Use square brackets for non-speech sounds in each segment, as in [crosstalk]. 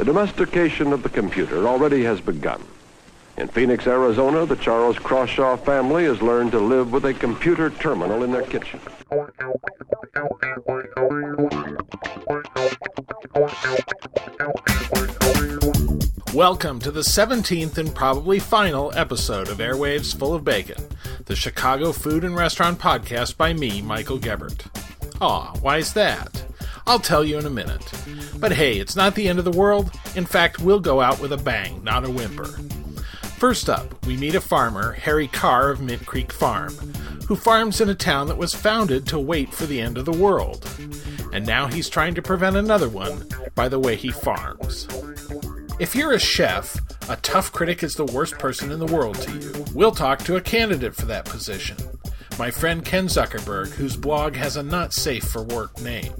The domestication of the computer already has begun. In Phoenix, Arizona, the Charles Crawshaw family has learned to live with a computer terminal in their kitchen. Welcome to the 17th and probably final episode of Airwaves Full of Bacon, the Chicago food and restaurant podcast by me, Michael Gebert. Aw, why is that? I'll tell you in a minute. But hey, it's not the end of the world. In fact, we'll go out with a bang, not a whimper. First up, we meet a farmer, Harry Carr of Mint Creek Farm, who farms in a town that was founded to wait for the end of the world. And now he's trying to prevent another one by the way he farms. If you're a chef, a tough critic is the worst person in the world to you. We'll talk to a candidate for that position. My friend Ken Zuckerberg, whose blog has a not safe for work name.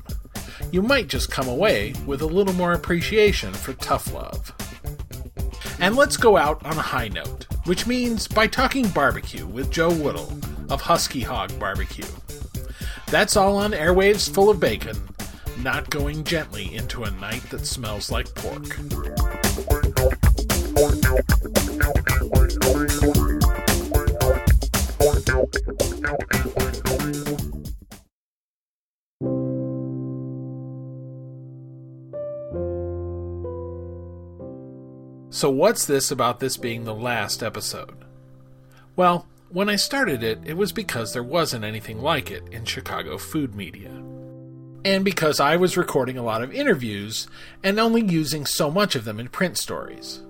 You might just come away with a little more appreciation for tough love. And let's go out on a high note, which means by talking barbecue with Joe Woodall of Husky Hog Barbecue. That's all on airwaves full of bacon, not going gently into a night that smells like pork. So, what's this about this being the last episode? Well, when I started it, it was because there wasn't anything like it in Chicago food media. And because I was recording a lot of interviews and only using so much of them in print stories.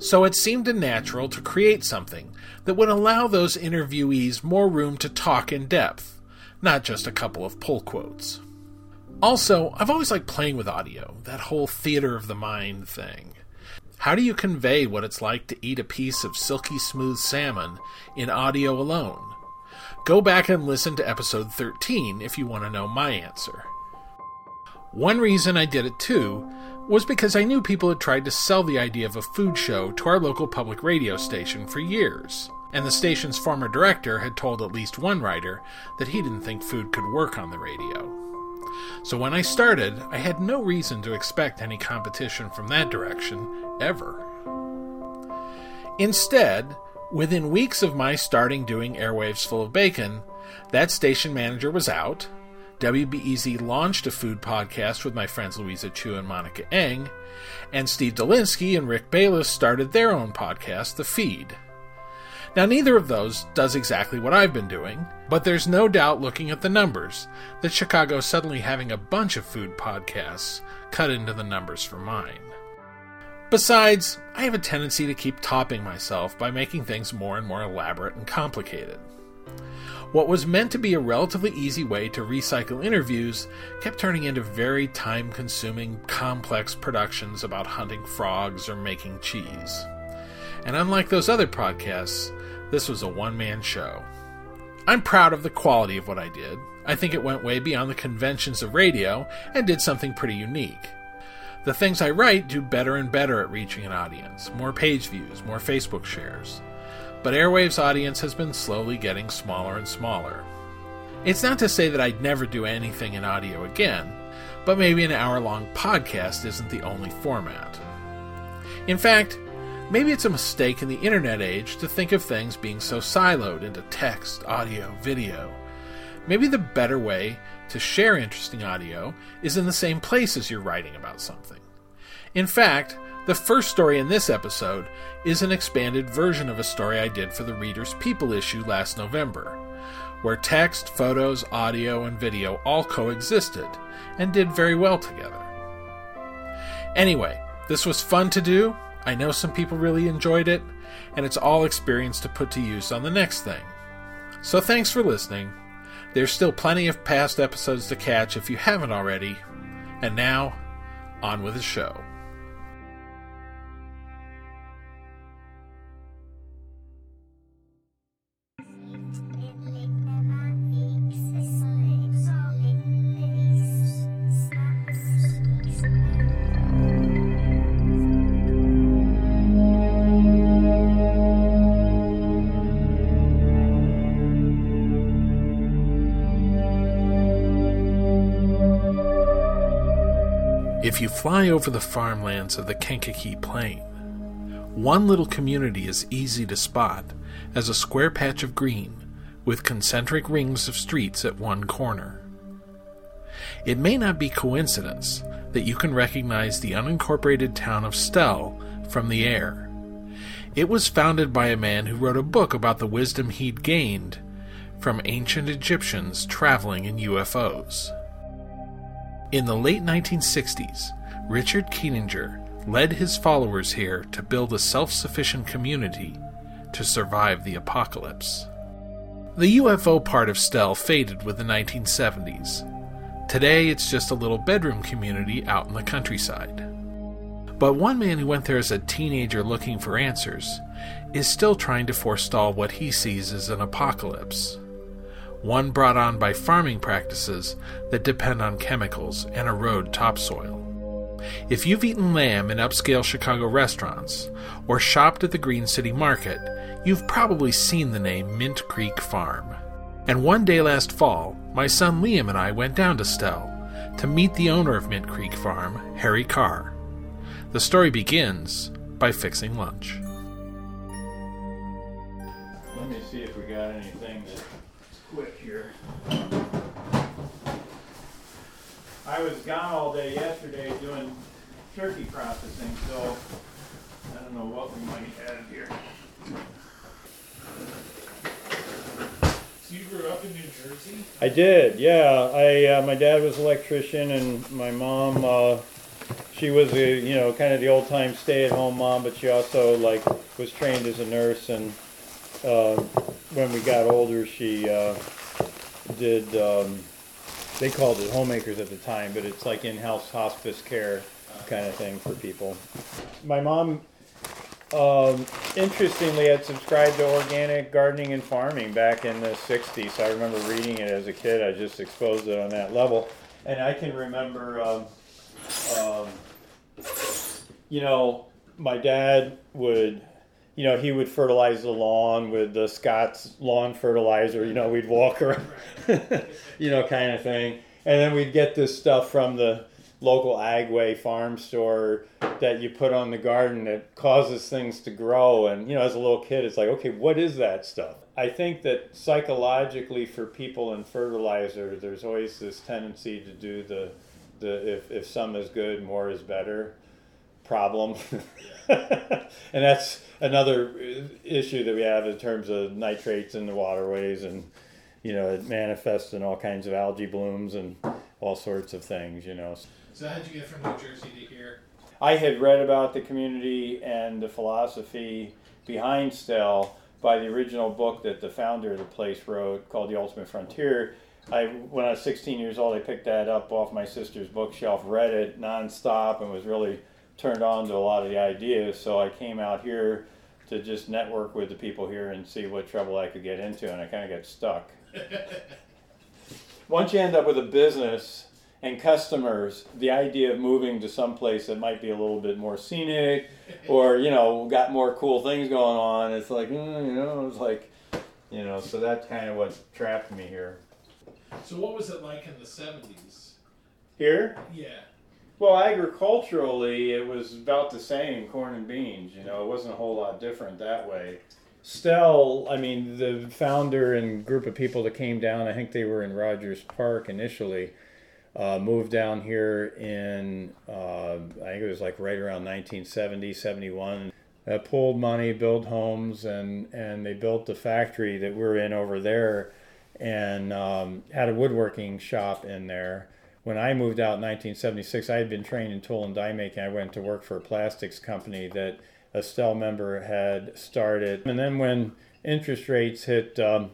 So it seemed natural to create something that would allow those interviewees more room to talk in depth, not just a couple of pull quotes. Also, I've always liked playing with audio, that whole theater of the mind thing. How do you convey what it's like to eat a piece of silky smooth salmon in audio alone? Go back and listen to episode 13 if you want to know my answer. One reason I did it too was because I knew people had tried to sell the idea of a food show to our local public radio station for years, and the station's former director had told at least one writer that he didn't think food could work on the radio. So when I started, I had no reason to expect any competition from that direction, ever. Instead, within weeks of my starting doing Airwaves Full of Bacon, that station manager was out, WBEZ launched a food podcast with my friends Louisa Chu and Monica Eng, and Steve Dolinsky and Rick Bayless started their own podcast, The Feed. Now, neither of those does exactly what I've been doing, but there's no doubt looking at the numbers that Chicago suddenly having a bunch of food podcasts cut into the numbers for mine. Besides, I have a tendency to keep topping myself by making things more and more elaborate and complicated. What was meant to be a relatively easy way to recycle interviews kept turning into very time consuming, complex productions about hunting frogs or making cheese. And unlike those other podcasts, this was a one man show. I'm proud of the quality of what I did. I think it went way beyond the conventions of radio and did something pretty unique. The things I write do better and better at reaching an audience more page views, more Facebook shares. But Airwave's audience has been slowly getting smaller and smaller. It's not to say that I'd never do anything in audio again, but maybe an hour long podcast isn't the only format. In fact, Maybe it's a mistake in the internet age to think of things being so siloed into text, audio, video. Maybe the better way to share interesting audio is in the same place as you're writing about something. In fact, the first story in this episode is an expanded version of a story I did for the Reader's People issue last November, where text, photos, audio, and video all coexisted and did very well together. Anyway, this was fun to do, I know some people really enjoyed it, and it's all experience to put to use on the next thing. So thanks for listening. There's still plenty of past episodes to catch if you haven't already. And now, on with the show. Fly over the farmlands of the Kankakee Plain, one little community is easy to spot as a square patch of green with concentric rings of streets at one corner. It may not be coincidence that you can recognize the unincorporated town of Stelle from the air. It was founded by a man who wrote a book about the wisdom he'd gained from ancient Egyptians traveling in UFOs. In the late 1960s, Richard Kieninger led his followers here to build a self sufficient community to survive the apocalypse. The UFO part of Stelle faded with the 1970s. Today, it's just a little bedroom community out in the countryside. But one man who went there as a teenager looking for answers is still trying to forestall what he sees as an apocalypse. One brought on by farming practices that depend on chemicals and erode topsoil. If you've eaten lamb in upscale Chicago restaurants or shopped at the Green City Market, you've probably seen the name Mint Creek Farm. And one day last fall, my son Liam and I went down to Stelle to meet the owner of Mint Creek Farm, Harry Carr. The story begins by fixing lunch. Let me see if we got anything that's quick here. I was gone all day yesterday doing turkey processing, so I don't know what we might have here. So you grew up in New Jersey? I did, yeah. I uh, my dad was an electrician, and my mom, uh, she was a you know kind of the old time stay at home mom, but she also like was trained as a nurse, and uh, when we got older, she uh, did. Um, they called it homemakers at the time, but it's like in-house hospice care kind of thing for people. My mom, um, interestingly, had subscribed to organic gardening and farming back in the '60s. So I remember reading it as a kid. I just exposed it on that level, and I can remember, um, um, you know, my dad would you know, he would fertilize the lawn with the Scott's lawn fertilizer. You know, we'd walk around, [laughs] you know, kind of thing. And then we'd get this stuff from the local Agway farm store that you put on the garden that causes things to grow. And, you know, as a little kid, it's like, okay, what is that stuff? I think that psychologically for people in fertilizer, there's always this tendency to do the, the if, if some is good, more is better problem. [laughs] and that's another issue that we have in terms of nitrates in the waterways and you know it manifests in all kinds of algae blooms and all sorts of things you know. So how'd you get from new jersey to here? I had read about the community and the philosophy behind Stelle by the original book that the founder of the place wrote called the ultimate frontier. I, when I was 16 years old, I picked that up off my sister's bookshelf, read it nonstop, and was really turned on to a lot of the ideas. So I came out here to just network with the people here and see what trouble I could get into, and I kind of got stuck. [laughs] Once you end up with a business and customers, the idea of moving to some place that might be a little bit more scenic or, you know, got more cool things going on, it's like, mm, you know, it's like, you know, so that's kind of what trapped me here. So what was it like in the 70s? Here? Yeah. Well, agriculturally, it was about the same corn and beans. You know, it wasn't a whole lot different that way. Stelle, I mean, the founder and group of people that came down, I think they were in Rogers Park initially, uh, moved down here in, uh, I think it was like right around 1970, 71. Uh, pulled money, built homes, and, and they built the factory that we're in over there and um, had a woodworking shop in there when I moved out in 1976, I had been trained in tool and die making. I went to work for a plastics company that a Stelle member had started. And then when interest rates hit um,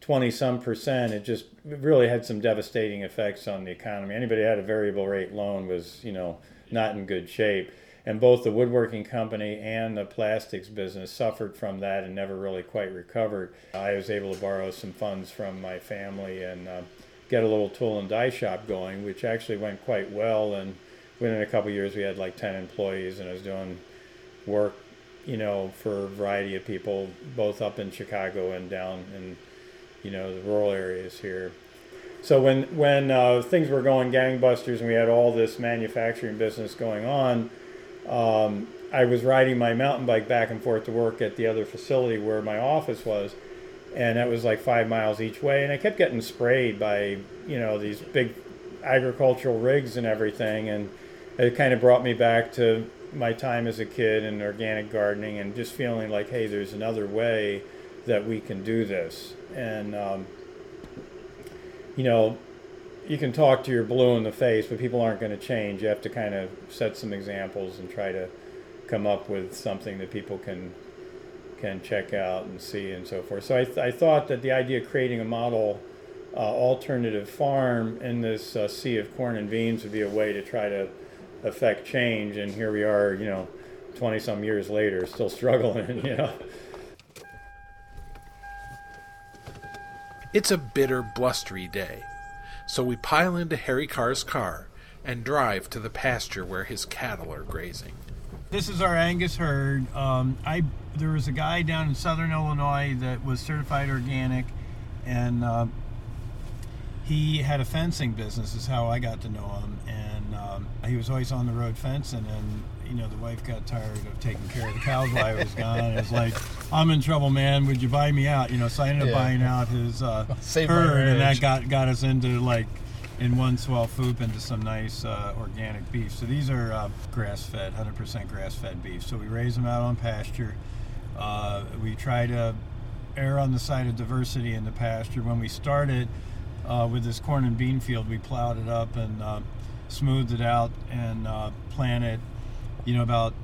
20 some percent, it just really had some devastating effects on the economy. Anybody had a variable rate loan was, you know, not in good shape. And both the woodworking company and the plastics business suffered from that and never really quite recovered. I was able to borrow some funds from my family and uh, get a little tool and die shop going, which actually went quite well. And within a couple years, we had like 10 employees, and I was doing work, you know, for a variety of people, both up in Chicago and down in, you know, the rural areas here. so when when uh, things were going gangbusters and we had all this manufacturing business going on, um, I was riding my mountain bike back and forth to work at the other facility where my office was, and that was like five miles each way. And I kept getting sprayed by you know these big agricultural rigs and everything, and it kind of brought me back to my time as a kid and organic gardening and just feeling like, hey, there's another way that we can do this. And um, you know, you can talk to your blue in the face, but people aren't going to change. You have to kind of set some examples and try to come up with something that people can can check out and see and so forth. So I, th- I thought that the idea of creating a model uh, alternative farm in this uh, sea of corn and beans would be a way to try to affect change. And here we are, you know, 20 some years later, still [laughs] struggling, you know. It's a bitter, blustery day, so we pile into Harry Carr's car and drive to the pasture where his cattle are grazing. This is our Angus herd. Um, I there was a guy down in Southern Illinois that was certified organic, and uh, he had a fencing business. Is how I got to know him, and um, he was always on the road fencing. And you know, the wife got tired of taking care of the cows while I was gone. And it's like, I'm in trouble, man. Would you buy me out? You know, so I ended up Yeah. buying out his uh, [laughs] herd, and that got got us into like in one swell foop into some nice uh, organic beef. So these are uh, grass fed, 100% grass fed beef. So we raise them out on pasture. Uh, we try to err on the side of diversity in the pasture. When we started uh, with this corn and bean field, we plowed it up and uh, smoothed it out and uh, planted, you know, about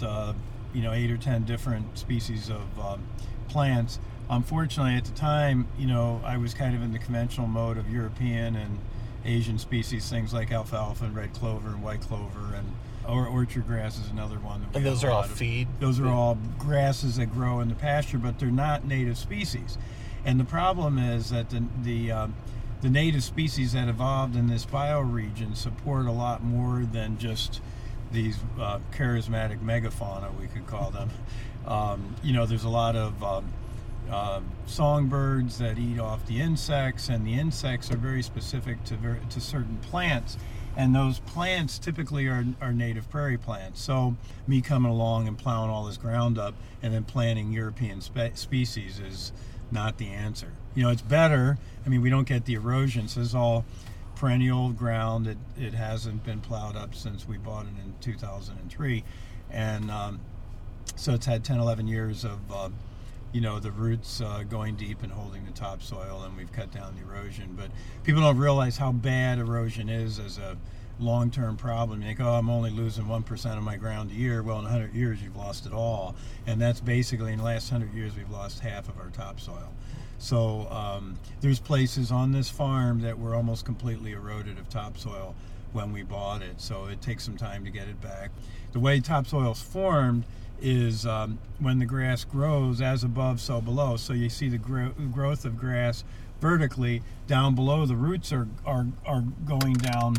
you know eight or ten different species of um, plants. Unfortunately, at the time, you know, I was kind of in the conventional mode of European and Asian species, things like alfalfa and red clover and white clover and or orchard grass is another one. And those are all of. feed? Those are all grasses that grow in the pasture, but they're not native species. And the problem is that the the um, the native species that evolved in this bioregion support a lot more than just these uh, charismatic megafauna, we could call them. Um, you know, there's a lot of um, uh, songbirds that eat off the insects, and the insects are very specific to ver- to certain plants, and those plants typically are, are native prairie plants. So me coming along and plowing all this ground up and then planting European spe- species is not the answer. You know, it's better. I mean, we don't get the erosion. So it's all perennial ground. It, it hasn't been plowed up since we bought it in 2003, and um, so it's had 10, 11 years of, uh, you know, the roots uh, going deep and holding the topsoil, and we've cut down the erosion. But people don't realize how bad erosion is as a long-term problem. You think, oh, I'm only losing one percent of my ground a year. Well, in 100 years, you've lost it all, and that's basically in the last 100 years, we've lost half of our topsoil. So um, there's places on this farm that were almost completely eroded of topsoil when we bought it. So it takes some time to get it back. The way topsoil's formed is um, when the grass grows as above, so below. So you see the gro- growth of grass vertically down below. The roots are are, are going down,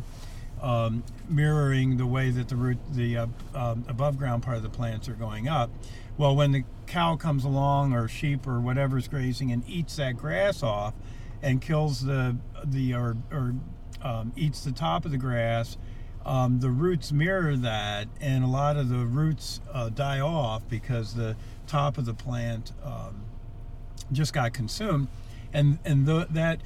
um, mirroring the way that the root the uh, um, above ground part of the plants are going up. Well, when the cow comes along or sheep or whatever's grazing and eats that grass off and kills the the or or um, eats the top of the grass, um, the roots mirror that, and a lot of the roots uh, die off because the top of the plant um, just got consumed, and and the, that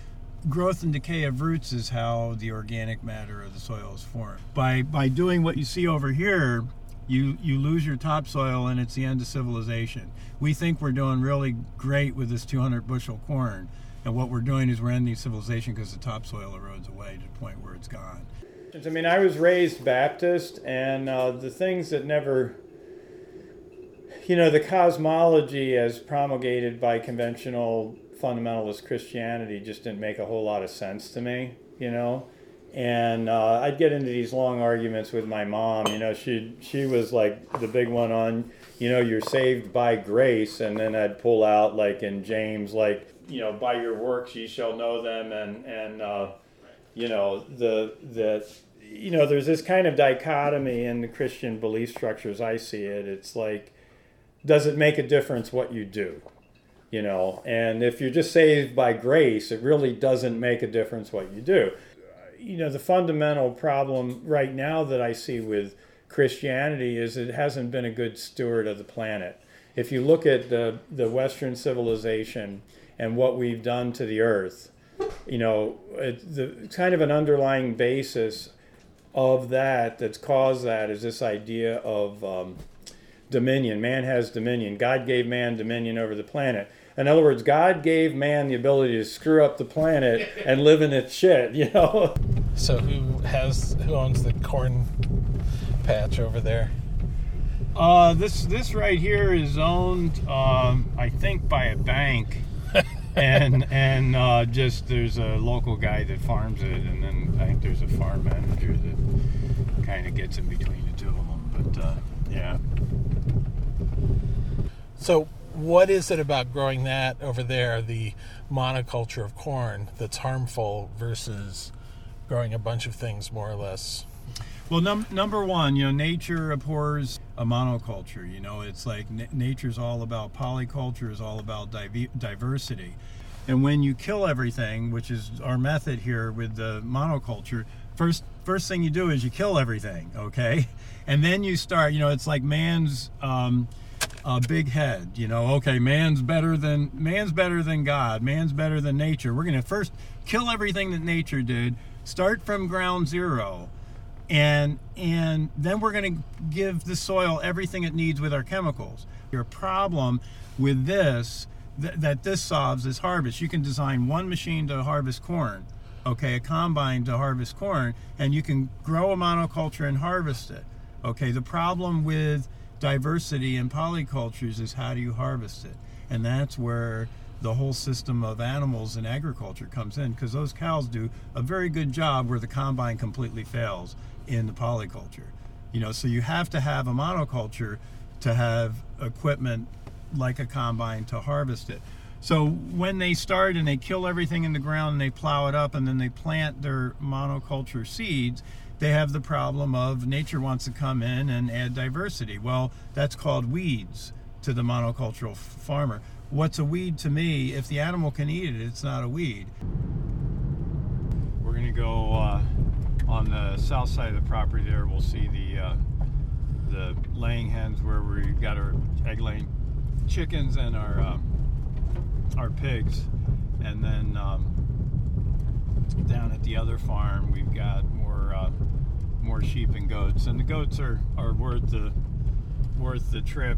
growth and decay of roots is how the organic matter of the soil is formed. By by doing what you see over here, you you lose your topsoil, and it's the end of civilization. We think we're doing really great with this 200 bushel corn, and what we're doing is we're ending civilization because the topsoil erodes away to the point where it's gone. I mean, I was raised Baptist, and uh, the things that never, you know, the cosmology as promulgated by conventional fundamentalist Christianity just didn't make a whole lot of sense to me, you know. And uh, I'd get into these long arguments with my mom. You know, she she was like the big one on, you know, you're saved by grace, and then I'd pull out like in James, like you know, by your works ye shall know them, and and uh, you know the the you know there's this kind of dichotomy in the christian belief structures i see it it's like does it make a difference what you do you know. And if you're just saved by grace, it really doesn't make a difference what you do. You know, the fundamental problem right now that I see with Christianity is it hasn't been a good steward of the planet. If you look at the, the Western civilization and what we've done to the earth, you know, it, the kind of an underlying basis of that that's caused that is this idea of um, dominion. Man has dominion. God gave man dominion over the planet. In other words, God gave man the ability to screw up the planet and live in its shit, [laughs] you know? So who has who owns the corn patch over there? Uh, this this right here is owned, um, I think, by a bank, and and uh, just there's a local guy that farms it, and then I think there's a farm manager that kind of gets in between the two of them. But uh, yeah. So what is it about growing that over there, the monoculture of corn, that's harmful versus growing a bunch of things more or less? Well, num- number one, you know, nature abhors a monoculture. You know, it's like n- nature's all about polyculture, is all about div- diversity. And when you kill everything, which is our method here with the monoculture, first first thing you do is you kill everything, okay? [laughs] And then you start. You know, it's like man's. Um, a big head. You know, okay, man's better than man's better than God. Man's better than nature. We're going to first kill everything that nature did. Start from ground zero. And and then we're going to give the soil everything it needs with our chemicals. Your problem with this th- that this solves is harvest. You can design one machine to harvest corn, okay, a combine to harvest corn, and you can grow a monoculture and harvest it. Okay, the problem with diversity in polycultures is how do you harvest it? And that's where the whole system of animals in agriculture comes in because those cows do a very good job where the combine completely fails in the polyculture. You know, so you have to have a monoculture to have equipment like a combine to harvest it. So when they start and they kill everything in the ground and they plow it up and then they plant their monoculture seeds, they have the problem of nature wants to come in and add diversity. Well, that's called weeds to the monocultural farmer. What's a weed to me? If the animal can eat it, it's not a weed. We're going to go uh, on the south side of the property there. We'll see the uh, the laying hens where we got our egg laying chickens and our um, our pigs, and then um, down at the other farm we've got more uh, more sheep and goats, and the goats are, are worth the worth the trip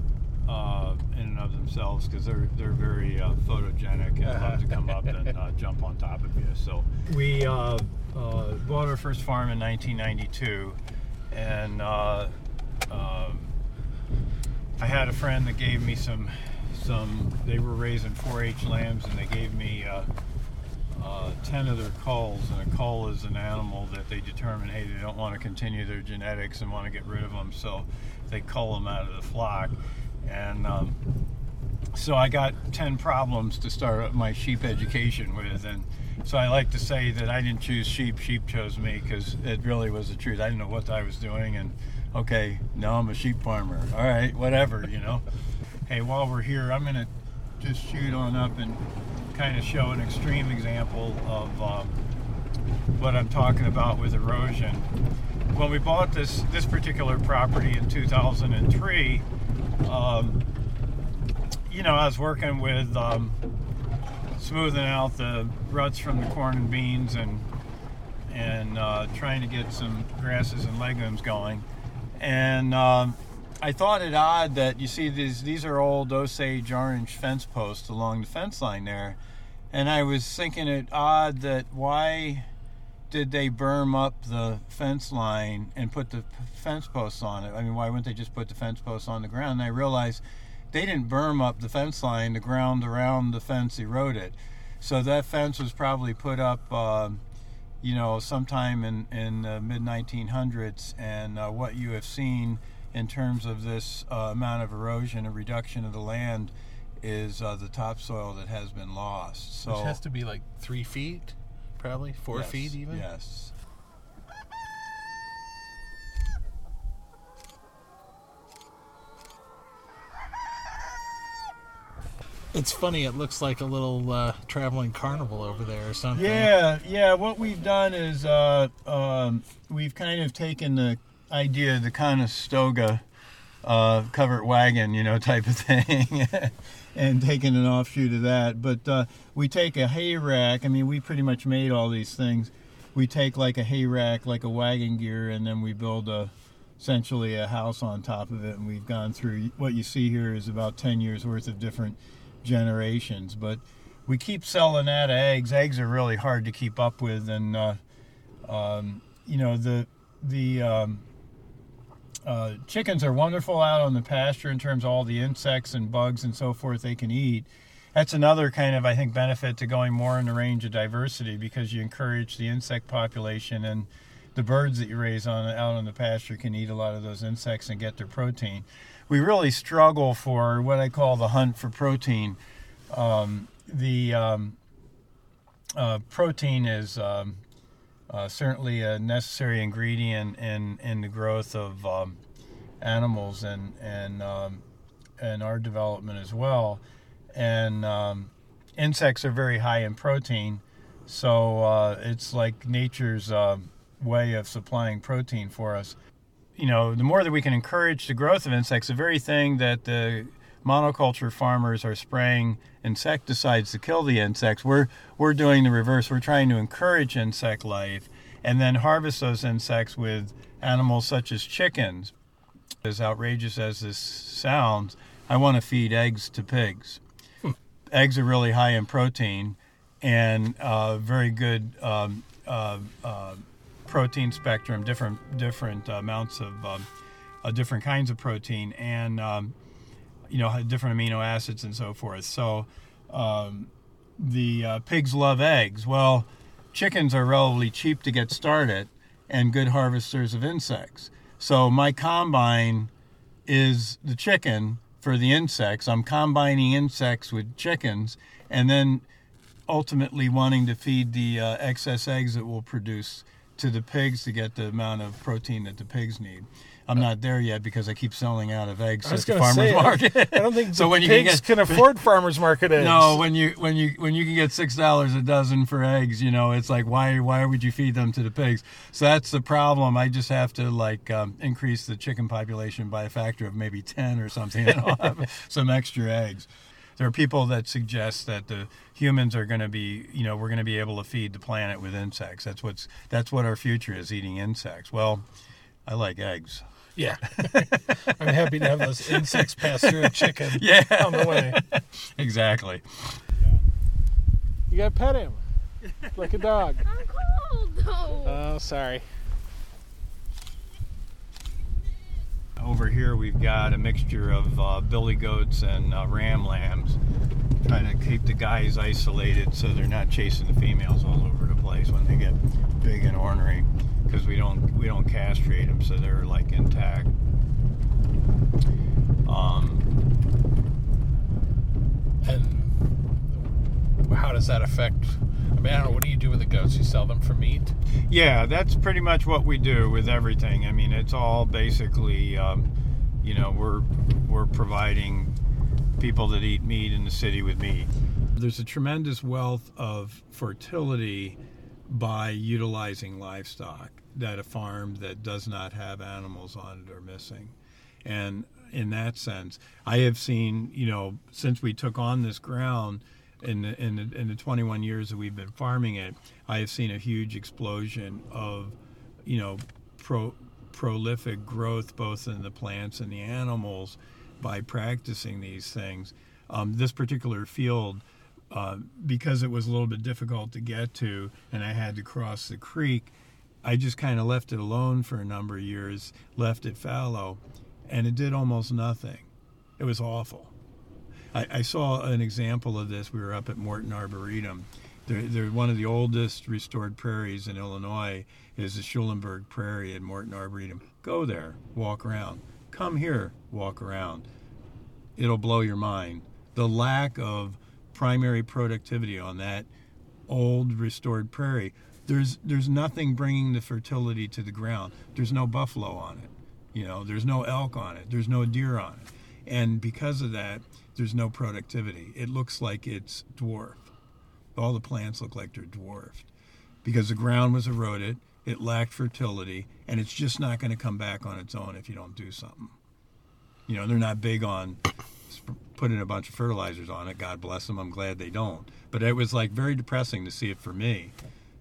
uh, in and of themselves because they're they're very uh, photogenic and love to come up and uh, jump on top of you. So we uh, uh, bought our first farm in 1992, and uh, um, I had a friend that gave me some some. They were raising 4-H lambs, and they gave me uh, 10 of their culls, and a cull is an animal that they determine, hey, they don't want to continue their genetics and want to get rid of them, so they cull them out of the flock. And um, so I got 10 problems to start my sheep education with, and so I like to say that I didn't choose sheep, sheep chose me, because it really was the truth. I didn't know what I was doing, and okay, now I'm a sheep farmer. All right, whatever, you know. [laughs] Hey, while we're here, I'm going to just shoot on up and kind of show an extreme example of um, what I'm talking about with erosion. When we bought this this particular property in 2003, um, you know, I was working with um, smoothing out the ruts from the corn and beans and and uh, trying to get some grasses and legumes going. And um, I thought it odd that you see these these are old Osage orange fence posts along the fence line there, and I was thinking it odd that why did they berm up the fence line and put the fence posts on it? I mean, why wouldn't they just put the fence posts on the ground? And I realized they didn't berm up the fence line; the ground around the fence eroded. So that fence was probably put up. Uh, you know, sometime in, in the mid 1900s, and uh, what you have seen in terms of this uh, amount of erosion and reduction of the land is uh, the topsoil that has been lost. So Which has to be like three feet, probably four yes, feet even. Yes. It's funny. It looks like a little uh, traveling carnival over there or something. Yeah, yeah. What we've done is uh, um, we've kind of taken the idea of the Conestoga uh, covered wagon, you know, type of [laughs] thing, and taken an offshoot of that. But uh, we take a hay rack. I mean, we pretty much made all these things. We take like a hay rack, like a wagon gear, and then we build a essentially a house on top of it. And we've gone through what you see here is about 10 years worth of different generations. But we keep selling out of eggs. Eggs are really hard to keep up with, and uh, um, you know the the um, uh, chickens are wonderful out on the pasture in terms of all the insects and bugs and so forth they can eat. That's another kind of I think benefit to going more in the range of diversity because you encourage the insect population and the birds that you raise on out on the pasture can eat a lot of those insects and get their protein. We really struggle for what I call the hunt for protein. Um, the um, uh, protein is um, uh, certainly a necessary ingredient in, in the growth of um, animals and and um, and our development as well. And um, insects are very high in protein, so uh, it's like nature's way of supplying protein for us. You know, the more that we can encourage the growth of insects, the very thing that the monoculture farmers are spraying insecticides to kill the insects, we're we're doing the reverse. We're trying to encourage insect life and then harvest those insects with animals such as chickens. As outrageous as this sounds, I want to feed eggs to pigs. Hmm. Eggs are really high in protein and uh, very good um, uh, uh, protein spectrum, different different amounts of um, uh, different kinds of protein, and um, you know different amino acids and so forth. So um, the uh, pigs love eggs. Well, chickens are relatively cheap to get started and good harvesters of insects. So my combine is the chicken for the insects. I'm combining insects with chickens, and then ultimately wanting to feed the uh, excess eggs that will produce to the pigs to get the amount of protein that the pigs need. I'm not there yet because I keep selling out of eggs at the farmers say, market. [laughs] I don't think so. when you pigs can, get, can afford farmers market [laughs] eggs. No, when you when you when you can get six dollars a dozen for eggs, you know, it's like why why would you feed them to the pigs? So that's the problem. I just have to like um, increase the chicken population by a factor of maybe ten or something, [laughs] and I'll have some extra eggs there are people that suggest that the humans are going to be, you know, we're going to be able to feed the planet with insects. That's what's that's what our future is, eating insects. Well, I like eggs. Yeah, [laughs] I'm happy to have those insects pass through a chicken. [laughs] Yeah, on the way. exactly. You got to pet him like a dog. I'm cold though. Oh, sorry. Over here we've got a mixture of uh, billy goats and uh, ram lambs, trying to keep the guys isolated so they're not chasing the females all over the place when they get big and ornery, because we don't we don't castrate them, so they're like intact. Um, and how does that affect mean, I don't know. What do you do with the goats? You sell them for meat? Yeah, that's pretty much what we do with everything. I mean, it's all basically, um, you know, we're we're providing people that eat meat in the city with meat. There's a tremendous wealth of fertility by utilizing livestock that a farm that does not have animals on it are missing. And in that sense, I have seen, you know, since we took on this ground, in the, in the, in the 21 years that we've been farming it, I have seen a huge explosion of, you know, pro, prolific growth both in the plants and the animals by practicing these things. Um, this particular field, uh, because it was a little bit difficult to get to, and I had to cross the creek, I just kind of left it alone for a number of years, left it fallow, and it did almost nothing. It was awful. I, I, saw an example of this. We were up at Morton Arboretum. They're, they're, one of the oldest restored prairies in Illinois is the Schulenberg Prairie at Morton Arboretum. Go there, walk around. Come here, walk around. It'll blow your mind. The lack of primary productivity on that old restored prairie. There's there's nothing bringing the fertility to the ground. There's no buffalo on it. You know, there's no elk on it. There's no deer on it And because of that, there's no productivity. It looks like it's dwarfed. All the plants look like they're dwarfed because the ground was eroded, it lacked fertility, and it's just not going to come back on its own if you don't do something. You know, they're not big on putting a bunch of fertilizers on it. God bless them. I'm glad they don't. But it was like very depressing to see it for me,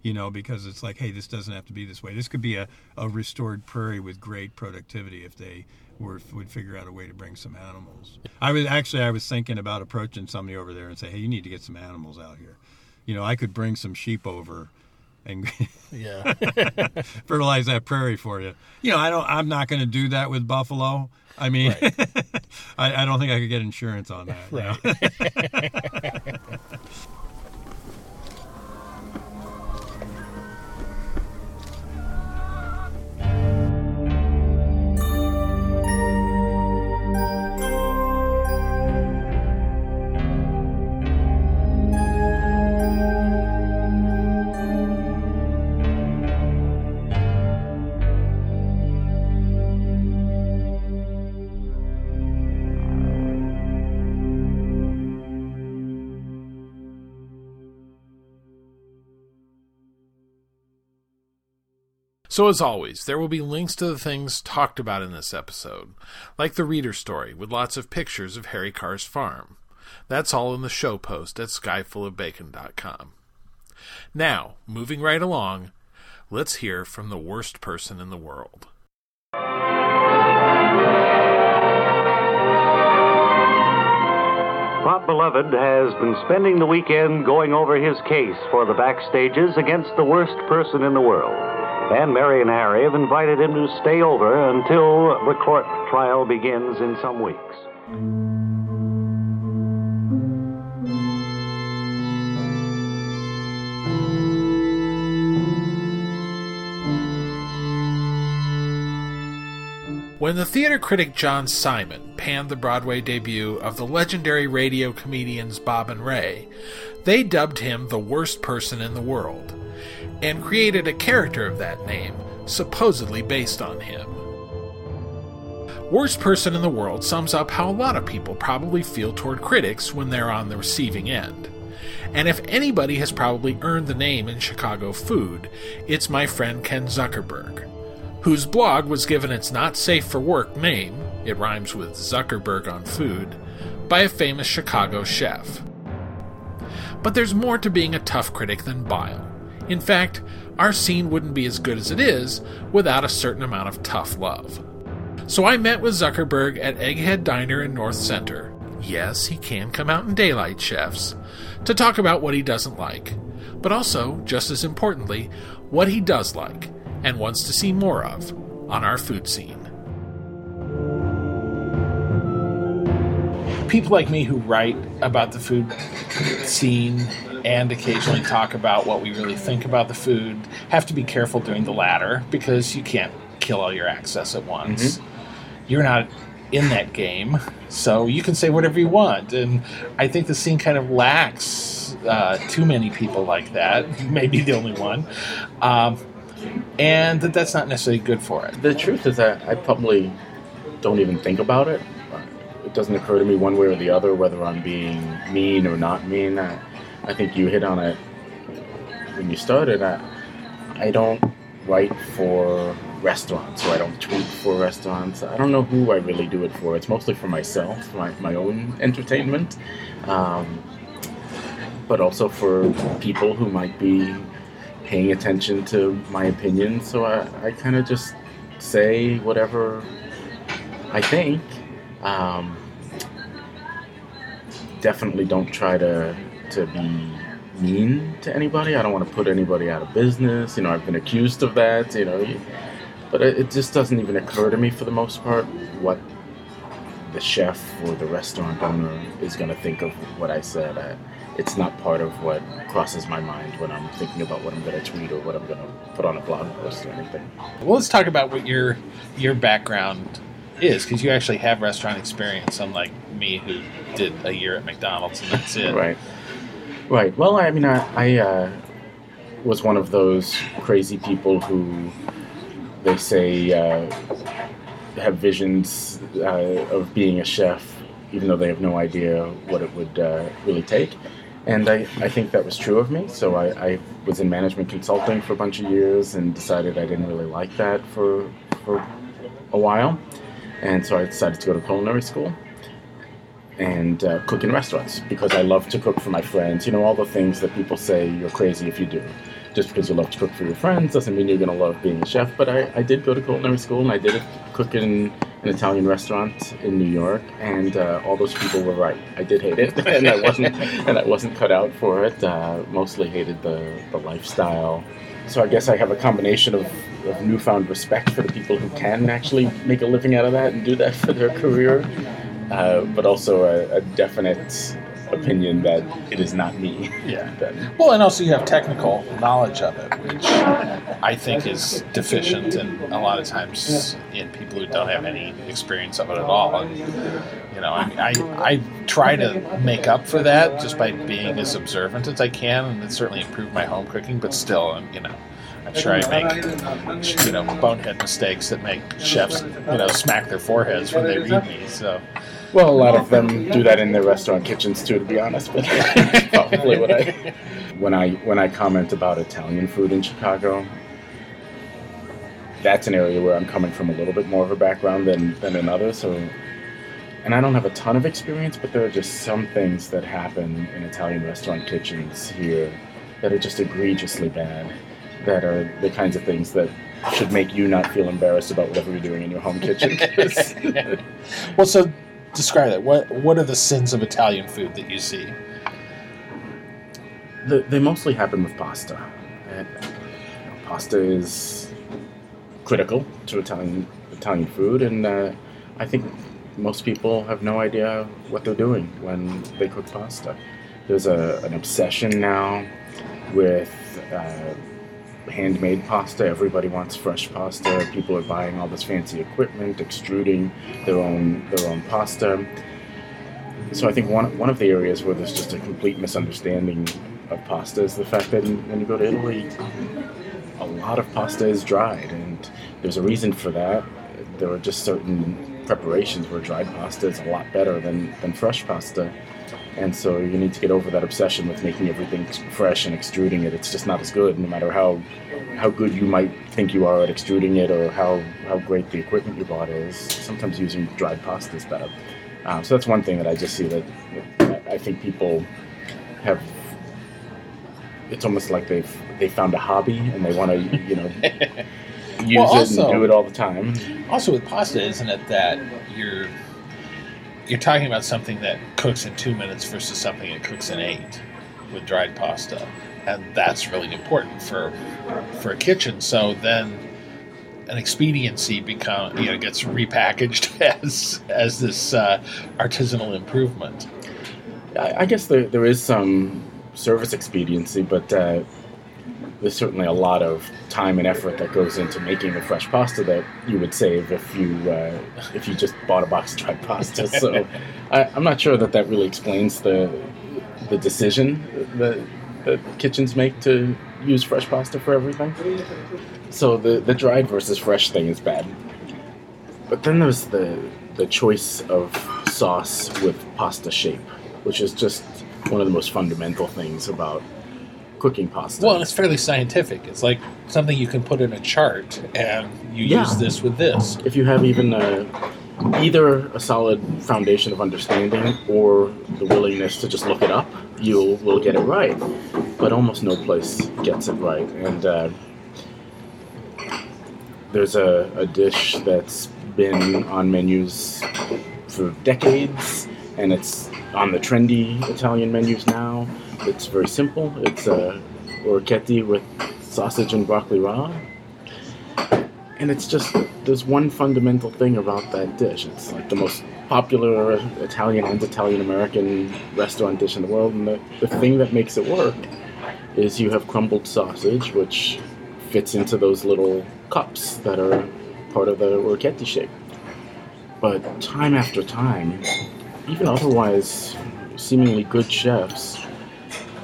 you know, because it's like, hey, this doesn't have to be this way. This could be a, a restored prairie with great productivity if they were would figure out a way to bring some animals. I was actually I was thinking about approaching somebody over there and say, hey, you need to get some animals out here. You know, I could bring some sheep over and [laughs] Yeah. [laughs] fertilize that prairie for you. You know, I don't. I'm not going to do that with buffalo. I mean, [laughs] I, I don't think I could get insurance on that. you So, as always, there will be links to the things talked about in this episode, like the reader story with lots of pictures of Harry Carr's farm. That's all in the show post at skyfullofbacon.com. Now, moving right along, let's hear from the worst person in the world. Pop Beloved has been spending the weekend going over his case for the Backstayges against the worst person in the world. And Mary and Harry have invited him to stay over until the court trial begins in some weeks. When the theater critic John Simon panned the Broadway debut of the legendary radio comedians Bob and Ray, they dubbed him the worst person in the world, and created a character of that name, supposedly based on him. Worst person in the world sums up how a lot of people probably feel toward critics when they're on the receiving end. And if anybody has probably earned the name in Chicago food, it's my friend Ken Zuckerberg whose blog was given its not safe for work name, it rhymes with Zuckerberg on food, by a famous Chicago chef. But there's more to being a tough critic than bile. In fact, our scene wouldn't be as good as it is without a certain amount of tough love. So I met with Zuckerberg at Egghead Diner in North Center. Yes, he can come out in daylight, chefs, to talk about what he doesn't like, but also, just as importantly, what he does like and wants to see more of on our food scene. People like me who write about the food scene and occasionally talk about what we really think about the food have to be careful doing the latter because you can't kill all your access at once. You're not in that game, so you can say whatever you want. And I think the scene kind of lacks uh, too many people like that. [laughs] Maybe the only one. Um, and that that's not necessarily good for it. The truth is that I probably don't even think about it. It doesn't occur to me one way or the other whether I'm being mean or not mean. I, I think you hit on it when you started. I, I don't write for restaurants or I don't tweet for restaurants. I don't know who I really do it for. It's mostly for myself, my, my own entertainment, um, but also for people who might be paying attention to my opinion. So I, I kind of just say whatever I think. Um, definitely don't try to to be mean to anybody. I don't want to put anybody out of business. You know, I've been accused of that. You know, but it, just doesn't even occur to me for the most part what the chef or the restaurant owner is going to think of what I said. I, it's not part of what crosses my mind when I'm thinking about what I'm going to tweet or what I'm going to put on a blog post or anything. Well, let's talk about what your your background is, because you actually have restaurant experience, unlike me, who did a year at McDonald's and that's it. Right. Right. Well, I mean, I, I uh, was one of those crazy people who they say uh, have visions uh, of being a chef, even though they have no idea what it would uh, really take. And I, I think that was true of me. So I, I was in management consulting for a bunch of years and decided I didn't really like that for, for a while. And so I decided to go to culinary school and uh, cook in restaurants because I love to cook for my friends. You know, all the things that people say you're crazy if you do. Just because you love to cook for your friends doesn't mean you're going to love being a chef. But I, I did go to culinary school and I did cook in an Italian restaurant in New York, and uh, all those people were right. I did hate it, [laughs] and I wasn't and I wasn't cut out for it. Uh, mostly hated the, the lifestyle. So I guess I have a combination of, of newfound respect for the people who can actually make a living out of that and do that for their career, uh, but also a, a, definite opinion that it is not me. Yeah. [laughs] well, and also you have technical knowledge of it, which I think is deficient, and a lot of times in people who don't have any experience of it at all. And you know, I, I, I try to make up for that just by being as observant as I can, and it certainly improved my home cooking. But still, you know. I'm sure I make, you know, bonehead mistakes that make chefs, you know, smack their foreheads when they read me. So, well, a lot of them do that in their restaurant kitchens too, to be honest. But [laughs] probably what I [laughs] when I when I comment about Italian food in Chicago, that's an area where I'm coming from a little bit more of a background than than in others. So, and I don't have a ton of experience, but there are just some things that happen in Italian restaurant kitchens here that are just egregiously bad. That are the kinds of things that should make you not feel embarrassed about whatever you're doing in your home kitchen. [laughs] well, so describe that. What What are the sins of Italian food that you see? The, they mostly happen with pasta. And, pasta is critical to Italian Italian food, and uh, I think most people have no idea what they're doing when they cook pasta. There's a, an obsession now with uh, handmade pasta. Everybody wants fresh pasta. People are buying all this fancy equipment, extruding their own their own pasta. So I think one one of the areas where there's just a complete misunderstanding of pasta is the fact that when you go to Italy, a lot of pasta is dried, and there's a reason for that. There are just certain preparations where dried pasta is a lot better than, than fresh pasta. And so you need to get over that obsession with making everything fresh and extruding it. It's just not as good, no matter how how good you might think you are at extruding it or how, how great the equipment you bought is. Sometimes using dried pasta is better. Um, so that's one thing that I just see that I think people have. It's almost like they've they found a hobby and they want to you know [laughs] use well, also, it and do it all the time. Also with pasta, isn't it that you're you're talking about something that cooks in two minutes versus something that cooks in eight with dried pasta, and that's really important for for a kitchen. So then an expediency become you know gets repackaged [laughs] as as this uh, artisanal improvement. I, I guess there there is some service expediency, but uh, there's certainly a lot of time and effort that goes into making the fresh pasta that you would save if you uh, if you just bought a box of dried pasta. So [laughs] I, am not sure that that really explains the the decision that that kitchens make to use fresh pasta for everything. So the the dried versus fresh thing is bad. But then there's the the choice of sauce with pasta shape, which is just one of the most fundamental things about cooking pasta. Well, it's fairly scientific. It's like something you can put in a chart, and you yeah. use this with this. If you have even a, either a solid foundation of understanding or the willingness to just look it up, you will get it right. But almost no place gets it right, and uh, there's a, a dish that's been on menus for decades, and it's on the trendy Italian menus now it's very simple. It's uh, with sausage and broccoli rabe. And it's just, there's one fundamental thing about that dish. It's like the most popular Italian and Italian American restaurant dish in the world. And the, the thing that makes it work is you have crumbled sausage, which fits into those little cups that are part of the orecchiette shape. But time after time, even otherwise seemingly good chefs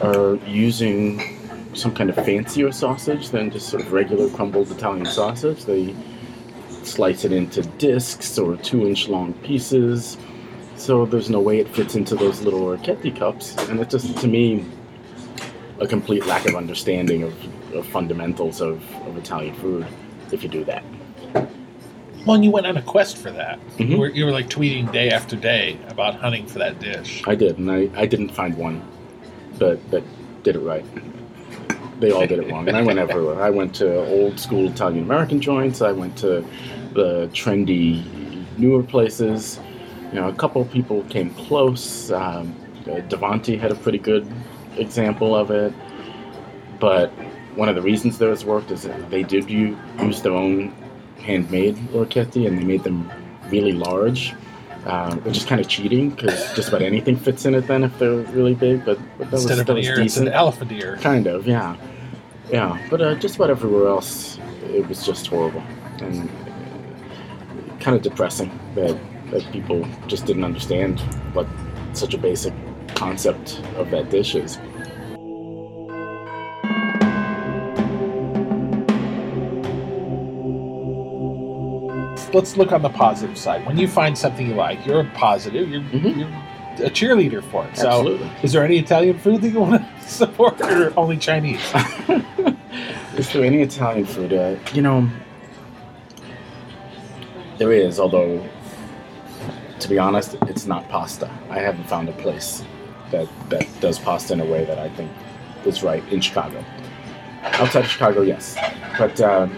are using some kind of fancier sausage than just sort of regular crumbled Italian sausage. They slice it into discs or two inch long pieces. So there's no way it fits into those little orecchiette cups. And it's just, to me, a complete lack of understanding of, of fundamentals of, of Italian food if you do that. Well, and you went on a quest for that. You, Mhm. were, you were like tweeting day after day about hunting for that dish. I did, and I, I didn't find one that, that did it right. They all did it wrong, and I went everywhere. I went to old school Italian American joints. I went to the trendy, newer places. You know, a couple people came close. Um, Davanti had a pretty good example of it, but one of the reasons theirs worked is that they did use their own handmade orecchiette, and they made them really large. Um, which is kind of cheating because just about anything fits in it then if they're really big. But, but that was, Instead of that an was ear, it's an decent. elephant ear. Kind of, yeah, yeah. But uh, just about everywhere else, it was just horrible and kind of depressing that that people just didn't understand what such a basic concept of that dish is. Let's look on the positive side. When you find something you like, you're a positive. You're, Mhm. you're a cheerleader for it. So, Absolutely. is there any Italian food that you want to [laughs] support, or only Chinese? [laughs] Is there any Italian food? Uh, you know, there is, although, to be honest, it's not pasta. I haven't found a place that, that does pasta in a way that I think is right in Chicago. Outside of Chicago, yes. But uh,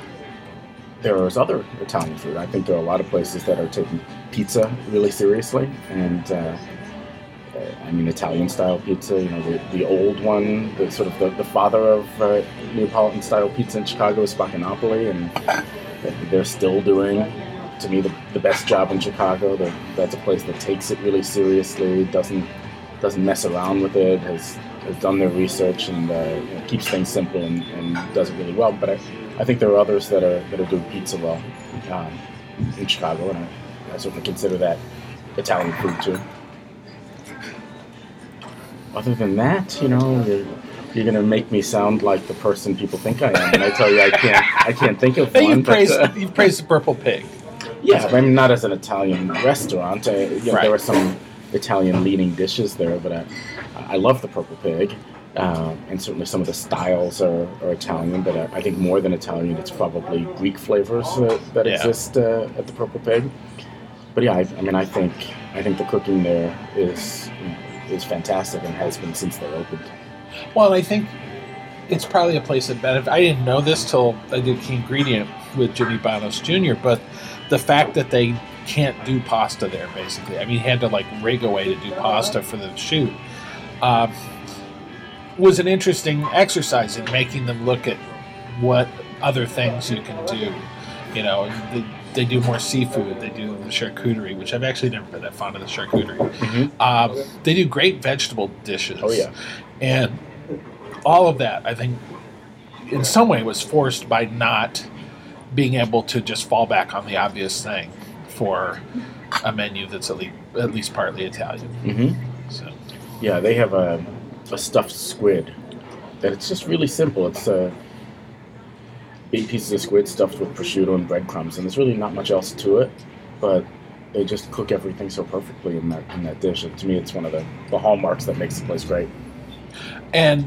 there is other Italian food. I think there are a lot of places that are taking pizza really seriously. And, uh, uh, I mean, Italian style pizza, you know, the, the old one, the sort of the, the father of uh, Neapolitan style pizza in Chicago is Spaccanapoli, and [laughs] they're still doing, to me, the, the best job in Chicago. That that's a place that takes it really seriously, doesn't doesn't mess around with it, has has done their research and uh, keeps things simple and, and does it really well. But I, I think there are others that are that are doing pizza well um, in Chicago, and I, I certainly consider that Italian food too other than that, you know, you're, you're gonna make me sound like the person people think I am, and I tell you, I can't, I can't think of [laughs] one. you but, praised uh, you praised the purple pig. yeah, I mean, not as an Italian restaurant. I, you know, Right. There are some Italian leading dishes there, but I, I love the purple pig, uh, and certainly some of the styles are, are Italian. But I, I think more than Italian, it's probably Greek flavors uh, that Yeah. exist uh, at the purple pig. But yeah, I, I mean, I think I think the cooking there is is fantastic and has been since they opened. Well, I think it's probably a place that benefit. I didn't know this till I did Key Ingredient with Jimmy Bannos Jr. But the fact that they can't do pasta there, basically, I mean, he had to like rig away to do pasta for the shoot, um, was an interesting exercise in making them look at what other things you can do. You know, they, they do more seafood. They do the charcuterie, which I've actually never been that fond of the charcuterie. Um, they do great vegetable dishes. Oh, yeah. and all of that, I think, in some way, was forced by not being able to just fall back on the obvious thing for a menu that's at least at least partly Italian. Mm-hmm. So Yeah, they have a, a stuffed squid that it's just really simple. It's uh, eight pieces of squid stuffed with prosciutto and breadcrumbs, and there's really not much else to it, but they just cook everything so perfectly in that in that dish. And to me, it's one of the, the hallmarks that makes the place great. and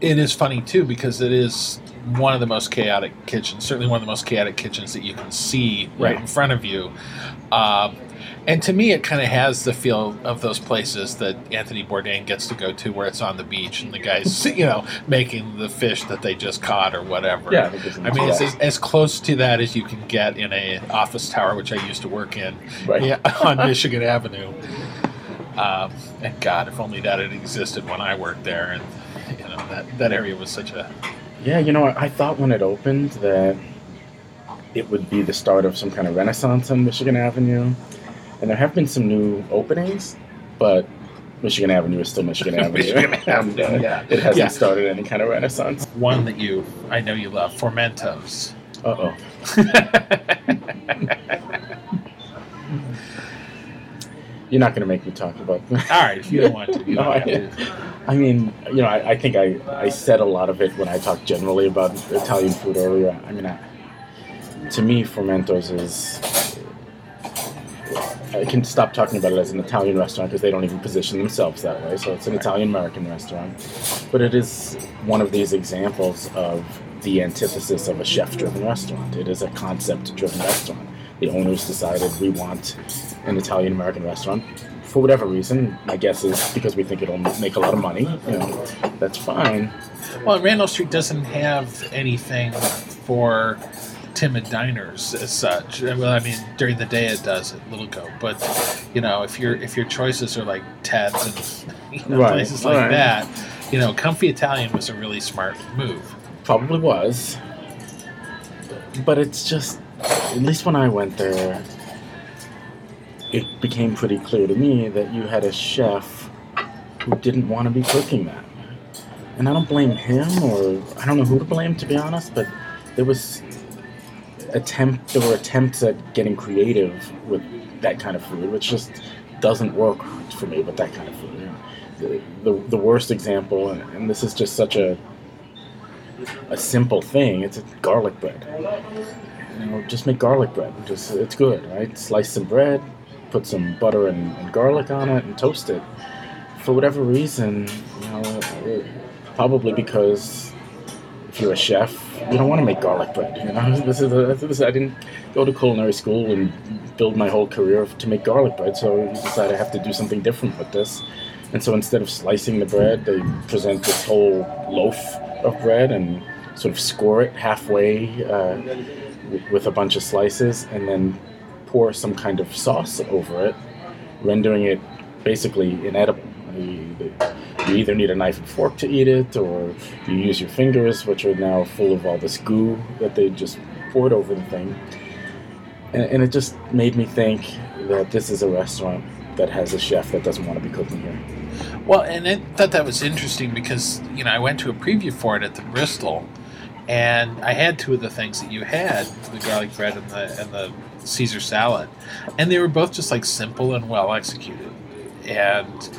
it is funny too because it is one of the most chaotic kitchens, certainly one of the most chaotic kitchens that you can see right Yeah. in front of you. Um, and to me, it kind of has the feel of those places that Anthony Bourdain gets to go to, where it's on the beach and the guys, [laughs] you know, making the fish that they just caught or whatever. Yeah, I think it's I mean, it's as, as close to that as you can get in a office tower, which I used to work in, Right. yeah, [laughs] on Michigan Avenue. Um, and God, if only that had existed when I worked there, and you know that that area was such a Yeah, you know, I thought when it opened that it would be the start of some kind of renaissance on Michigan Avenue. And there have been some new openings, but Michigan Avenue is still Michigan Avenue. [laughs] Michigan Avenue, And, uh, [laughs] yeah. It hasn't Yeah. started any kind of renaissance. one that you I know you love, Formento's. Uh oh. [laughs] You're not going to make me talk about All right, if you don't want to, you No, don't I, to. I mean, you know, I, I think I, I said a lot of it when I talked generally about Italian food earlier. I mean, I, to me, Formento's is. I can stop talking about it as an Italian restaurant because they don't even position themselves that way. So it's an Italian American restaurant. But it is one of these examples of the antithesis of a chef driven restaurant. It is a concept driven restaurant. The owners decided we want an Italian American restaurant. For whatever reason, my guess is because we think it'll make a lot of money. You know, that's fine. Well, Randolph Street doesn't have anything for timid diners as such. Well, I mean, during the day it does at Little Goat, but you know, if your if your choices are like Ted's and [laughs] you know, Right, places like right. that, you know, Comfy Italian was a really smart move. Probably was. But it's just, at least when I went there, it became pretty clear to me that you had a chef who didn't want to be cooking that. And I don't blame him, or I don't know who to blame, to be honest, but there was attempt there were attempts at getting creative with that kind of food, which just doesn't work for me with that kind of food. The, the, the worst example, and, and this is just such a a simple thing. It's a garlic bread. You know, just make garlic bread. Just it's good, right? Slice some bread, put some butter and, and garlic on it, and toast it. For whatever reason, you know, it- probably because if you're a chef, you don't want to make garlic bread. You know, [laughs] this is, a, this is I didn't go to culinary school and build my whole career to make garlic bread, so I decided I have to do something different with this. And so instead of slicing the bread, they present this whole loaf of bread and sort of score it halfway uh, with a bunch of slices, and then pour some kind of sauce over it, rendering it basically inedible. You, either need a knife and fork to eat it, or you use your fingers, which are now full of all this goo that they just poured over the thing. And, and it just made me think that this is a restaurant that has a chef that doesn't want to be cooking here. Well, and I thought that was interesting because you know I went to a preview for it at the Bristol, and I had two of the things that you had, the garlic bread and the and the Caesar salad, and they were both just like simple and well executed, and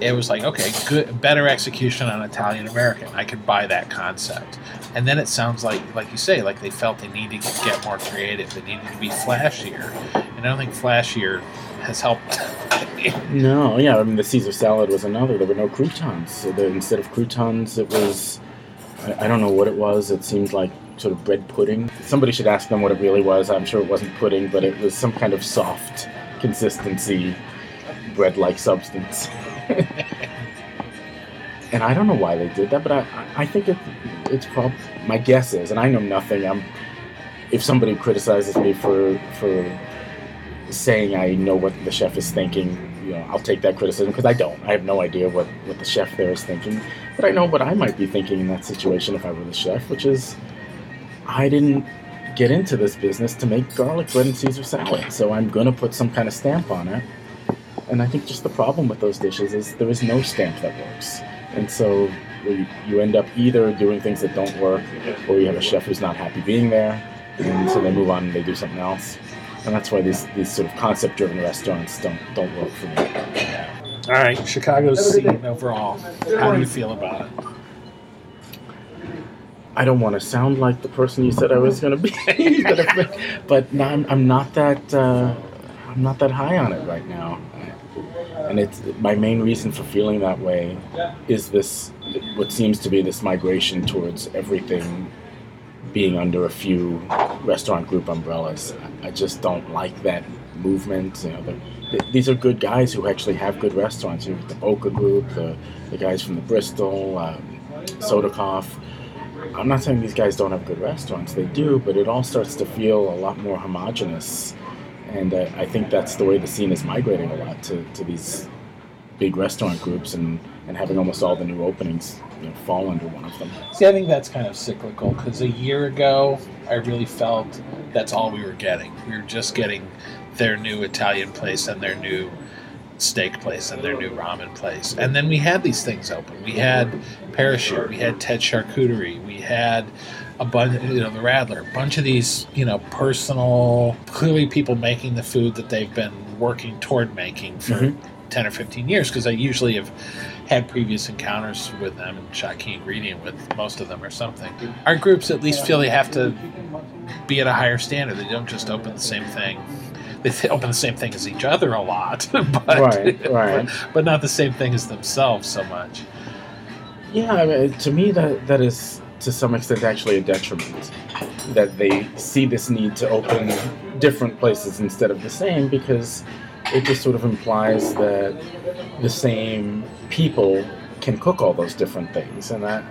it was like okay, good, better execution on Italian American. I could buy that concept, and then it sounds like like you say, like they felt they needed to get more creative, they needed to be flashier, and I don't think flashier has helped. [laughs] No, yeah, I mean the Caesar salad was another. There were no croutons. So instead of croutons, it was I, I don't know what it was. It seemed like sort of bread pudding. Somebody should ask them what it really was. I'm sure it wasn't pudding, but it was some kind of soft consistency, bread-like substance. [laughs] and I don't know why they did that, but I, I- think it, it's prob. My guess is, and I know nothing. I'm if somebody criticizes me for for saying I know what the chef is thinking, you know, I'll take that criticism because I don't. I have no idea what, what the chef there is thinking. But I know what I might be thinking in that situation if I were the chef, which is I didn't get into this business to make garlic bread and Caesar salad. So I'm to put some kind of stamp on it. And I think just the problem with those dishes is there is no stamp that works. And so you, you end up either doing things that don't work or you have a chef who's not happy being there. And so they move on and they do something else and that's why these these sort of concept driven restaurants don't don't work for me. All right, Chicago's scene overall. How do you feel about it? I don't want to sound like the person you said I was going to be, [laughs] but, but no, I'm, I'm not that uh, I'm not that high on it right now. And it's my main reason for feeling that way is this what seems to be this migration towards everything being under a few restaurant group umbrellas. I just don't like that movement. You know, the, th- these are good guys who actually have good restaurants. You know, the Boka Group, the, the guys from the Bristol, um, Sodikoff. I'm not saying these guys don't have good restaurants. They do, but it all starts to feel a lot more homogenous. And uh, I think that's the way the scene is migrating a lot to, to these big restaurant groups and, and having almost all the new openings you know, fall under one of them. See, I think that's kind of cyclical because a year ago, I really felt that's all we were getting. We were just getting their new Italian place and their new steak place and their new ramen place. And then we had these things open. We had Parachute, we had Ted Charcuterie, we had a bunch, you know, the Radler, a bunch of these, you know, personal, clearly people making the food that they've been working toward making for Mhm. ten or fifteen years because I usually have had previous encounters with them and shot key ingredient with most of them or something. Our groups at least feel they have to be at a higher standard. They don't just open the same thing. They open the same thing as each other a lot, [laughs] but, Right, right. but [laughs] but not the same thing as themselves so much. Yeah, I mean, to me, that that is to some extent actually a detriment. That they see this need to open different places instead of the same because it just sort of implies that the same people can cook all those different things, and that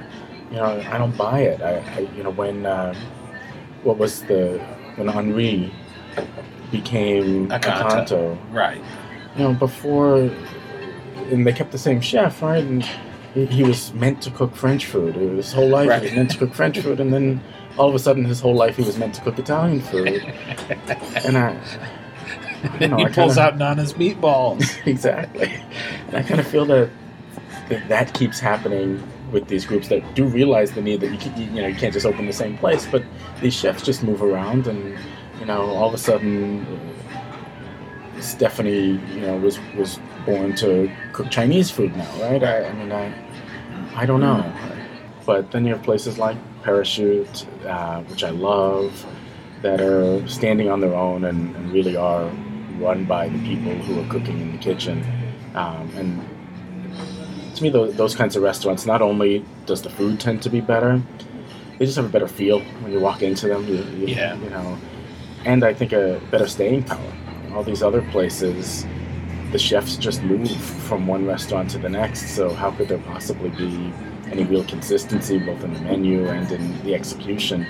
you know I don't buy it. I, I you know when uh, what was the when Henri became. Acanto, Right. you know, before, and they kept the same chef, right? And he, was meant to cook French food. His whole life he was meant to cook French food, and then all of a sudden, his whole life he was meant to cook Italian food. [laughs] and I, don't know, he I pulls kinda- out Nana's meatballs. [laughs] exactly. And I kind of feel that, that that keeps happening with these groups that do realize the need that you, can, you know you can't just open the same place, but these chefs just move around, and you know all of a sudden uh, Stephanie you know was was born to cook Chinese food now, right? I, I mean I I don't know, but then you have places like Parachute, uh, which I love, that are standing on their own and, and really are run by the people who are cooking in the kitchen. Um, and to me, those, those kinds of restaurants, not only does the food tend to be better, they just have a better feel when you walk into them. You, you, Yeah. You know, and I think a better staying power. All these other places, the chefs just move from one restaurant to the next. So how could there possibly be any real consistency both in the menu and in the execution?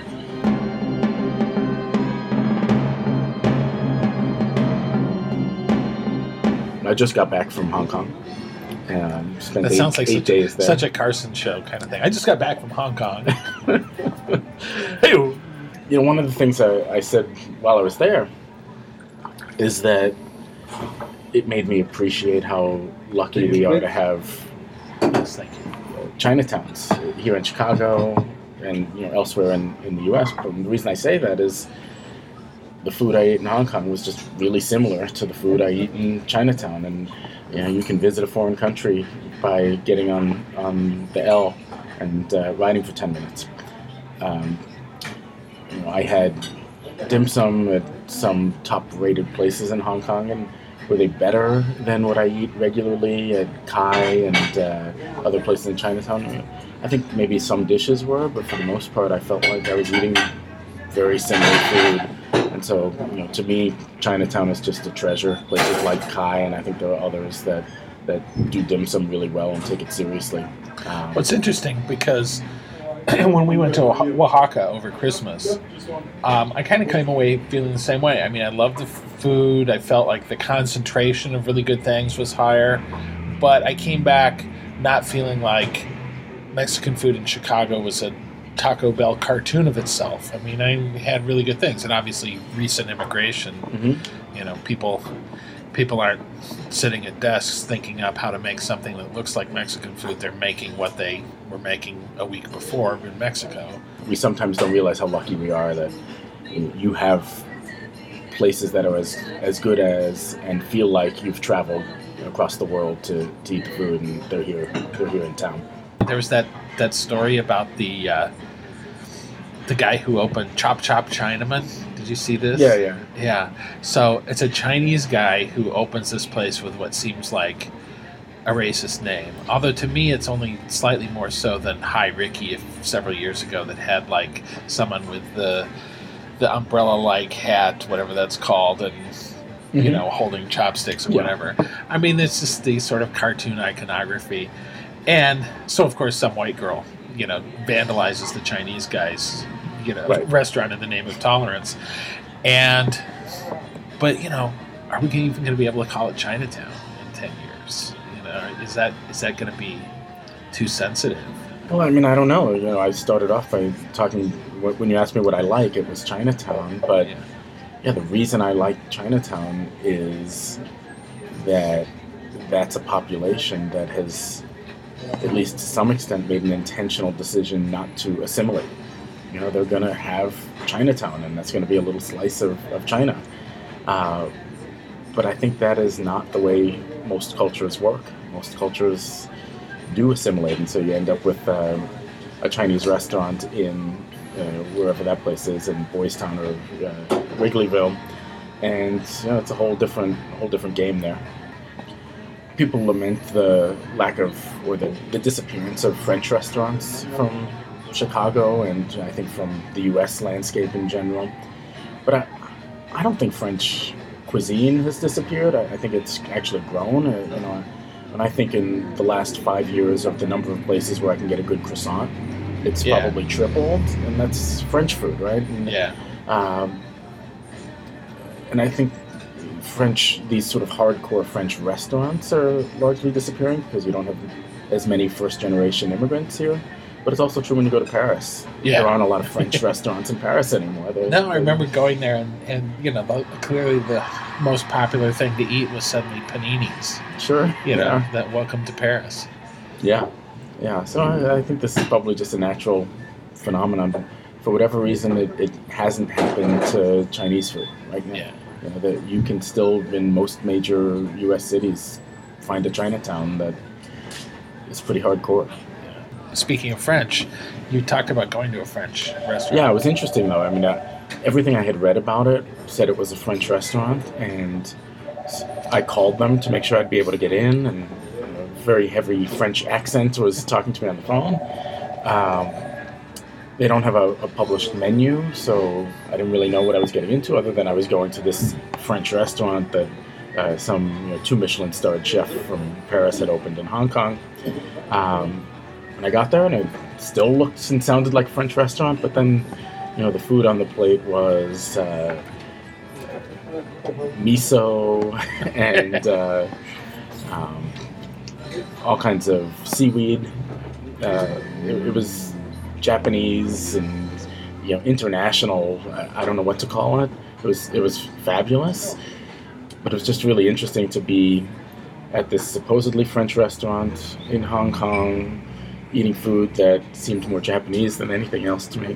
I just got back from Hong Kong. Um, spent That eight, sounds like such, there. such a Carson show kind of thing. I just got back from Hong Kong. [laughs] hey, you know, one of the things I, I said while I was there is that it made me appreciate how lucky we are to have yes, thank you. Chinatowns here in Chicago and you know elsewhere in, in the U.S. But the reason I say that is the food I ate in Hong Kong was just really similar to the food I eat in Chinatown, and you know you can visit a foreign country by getting on on the L and uh, riding for ten minutes. Um, you know, I had dim sum at some top-rated places in Hong Kong, and were they better than what I eat regularly at Cai and uh, other places in Chinatown? I think maybe some dishes were, but for the most part, I felt like I was eating very similar food. And so, you know, to me, Chinatown is just a treasure. Places like Cai, and I think there are others that that do dim sum really well and take it seriously. Um, What's interesting because [clears throat] when we went to Oaxaca over Christmas, um, I kind of came away feeling the same way. I mean, I loved the food. I felt like the concentration of really good things was higher, but I came back not feeling like Mexican food in Chicago was a Taco Bell cartoon of itself. I mean, I had really good things, and obviously recent immigration. Mhm. You know, people people aren't sitting at desks thinking up how to make something that looks like Mexican food. They're making what they were making a week before in Mexico. we sometimes don't realize how lucky we are that you have places that are as, as good as and feel like you've traveled across the world to, to eat the food and they're here they're here in town. There was that that story about the uh, the guy who opened Chop Chop Chinaman. Did you see this? Yeah, yeah. Yeah. So it's a Chinese guy who opens this place with what seems like a racist name. Although to me, it's only slightly more so than Hi Ricky if several years ago that had like someone with the the umbrella-like hat, whatever that's called, and you Mhm. know holding chopsticks or Yeah. whatever. I mean, it's just the sort of cartoon iconography, and so of course some white girl, you know, vandalizes the Chinese guy's you know Right. restaurant in the name of tolerance, and but you know, are we even going to be able to call it Chinatown in ten years? You know, is that is that going to be too sensitive? Well, I mean, I don't know. You know, I started off by talking when you asked me what I like, it was Chinatown, but Yeah. yeah, the reason I like Chinatown is that that's a population that has, at least to some extent, made an intentional decision not to assimilate. You know, they're going to have Chinatown, and that's going to be a little slice of, of China. Uh, but I think that is not the way most cultures work. Most cultures do assimilate, and so you end up with um, a Chinese restaurant in uh, wherever that place is in Boys Town or uh, Wrigleyville, and you know, it's a whole different whole different game there. People lament the lack of or the, the disappearance of French restaurants from Chicago and I think from the U.S. landscape in general, but I I don't think French cuisine has disappeared. I, I think it's actually grown. Uh, you know, and I think in the last five years of the number of places where I can get a good croissant, it's Yeah. probably tripled, and that's French food, right? And, Yeah. um, and I think French, these sort of hardcore French restaurants are largely disappearing because we don't have as many first generation immigrants here. But it's also true when you go to Paris. Yeah. There aren't a lot of French [laughs] restaurants in Paris anymore. They're- No, I remember going there, and, and you know, the, clearly the most popular thing to eat was suddenly paninis. Sure. You know, yeah. that welcome to Paris. Yeah, yeah. So I, I think this is probably just a natural phenomenon. But for whatever reason, it, it hasn't happened to Chinese food right now. Yeah. You know, that you can still in most major U.S. cities find a Chinatown that is pretty hardcore. Speaking of French, you talked about going to a French restaurant. Yeah, it was interesting though. I mean, uh, everything I had read about it said it was a French restaurant, and I called them to make sure I'd be able to get in, and a very heavy French accent was talking to me on the phone. Um, they don't have a, a published menu, so I didn't really know what I was getting into, other than I was going to this French restaurant that uh, some you know, two Michelin starred chef from Paris had opened in Hong Kong. Um, and I got there, and it still looked and sounded like a French restaurant, but then, you know, the food on the plate was uh, miso [laughs] and uh, um, all kinds of seaweed. Uh, it, it was Japanese and you know international. I, I don't know what to call it. It was it was fabulous, but it was just really interesting to be at this supposedly French restaurant in Hong Kong, eating food that seemed more Japanese than anything else to me.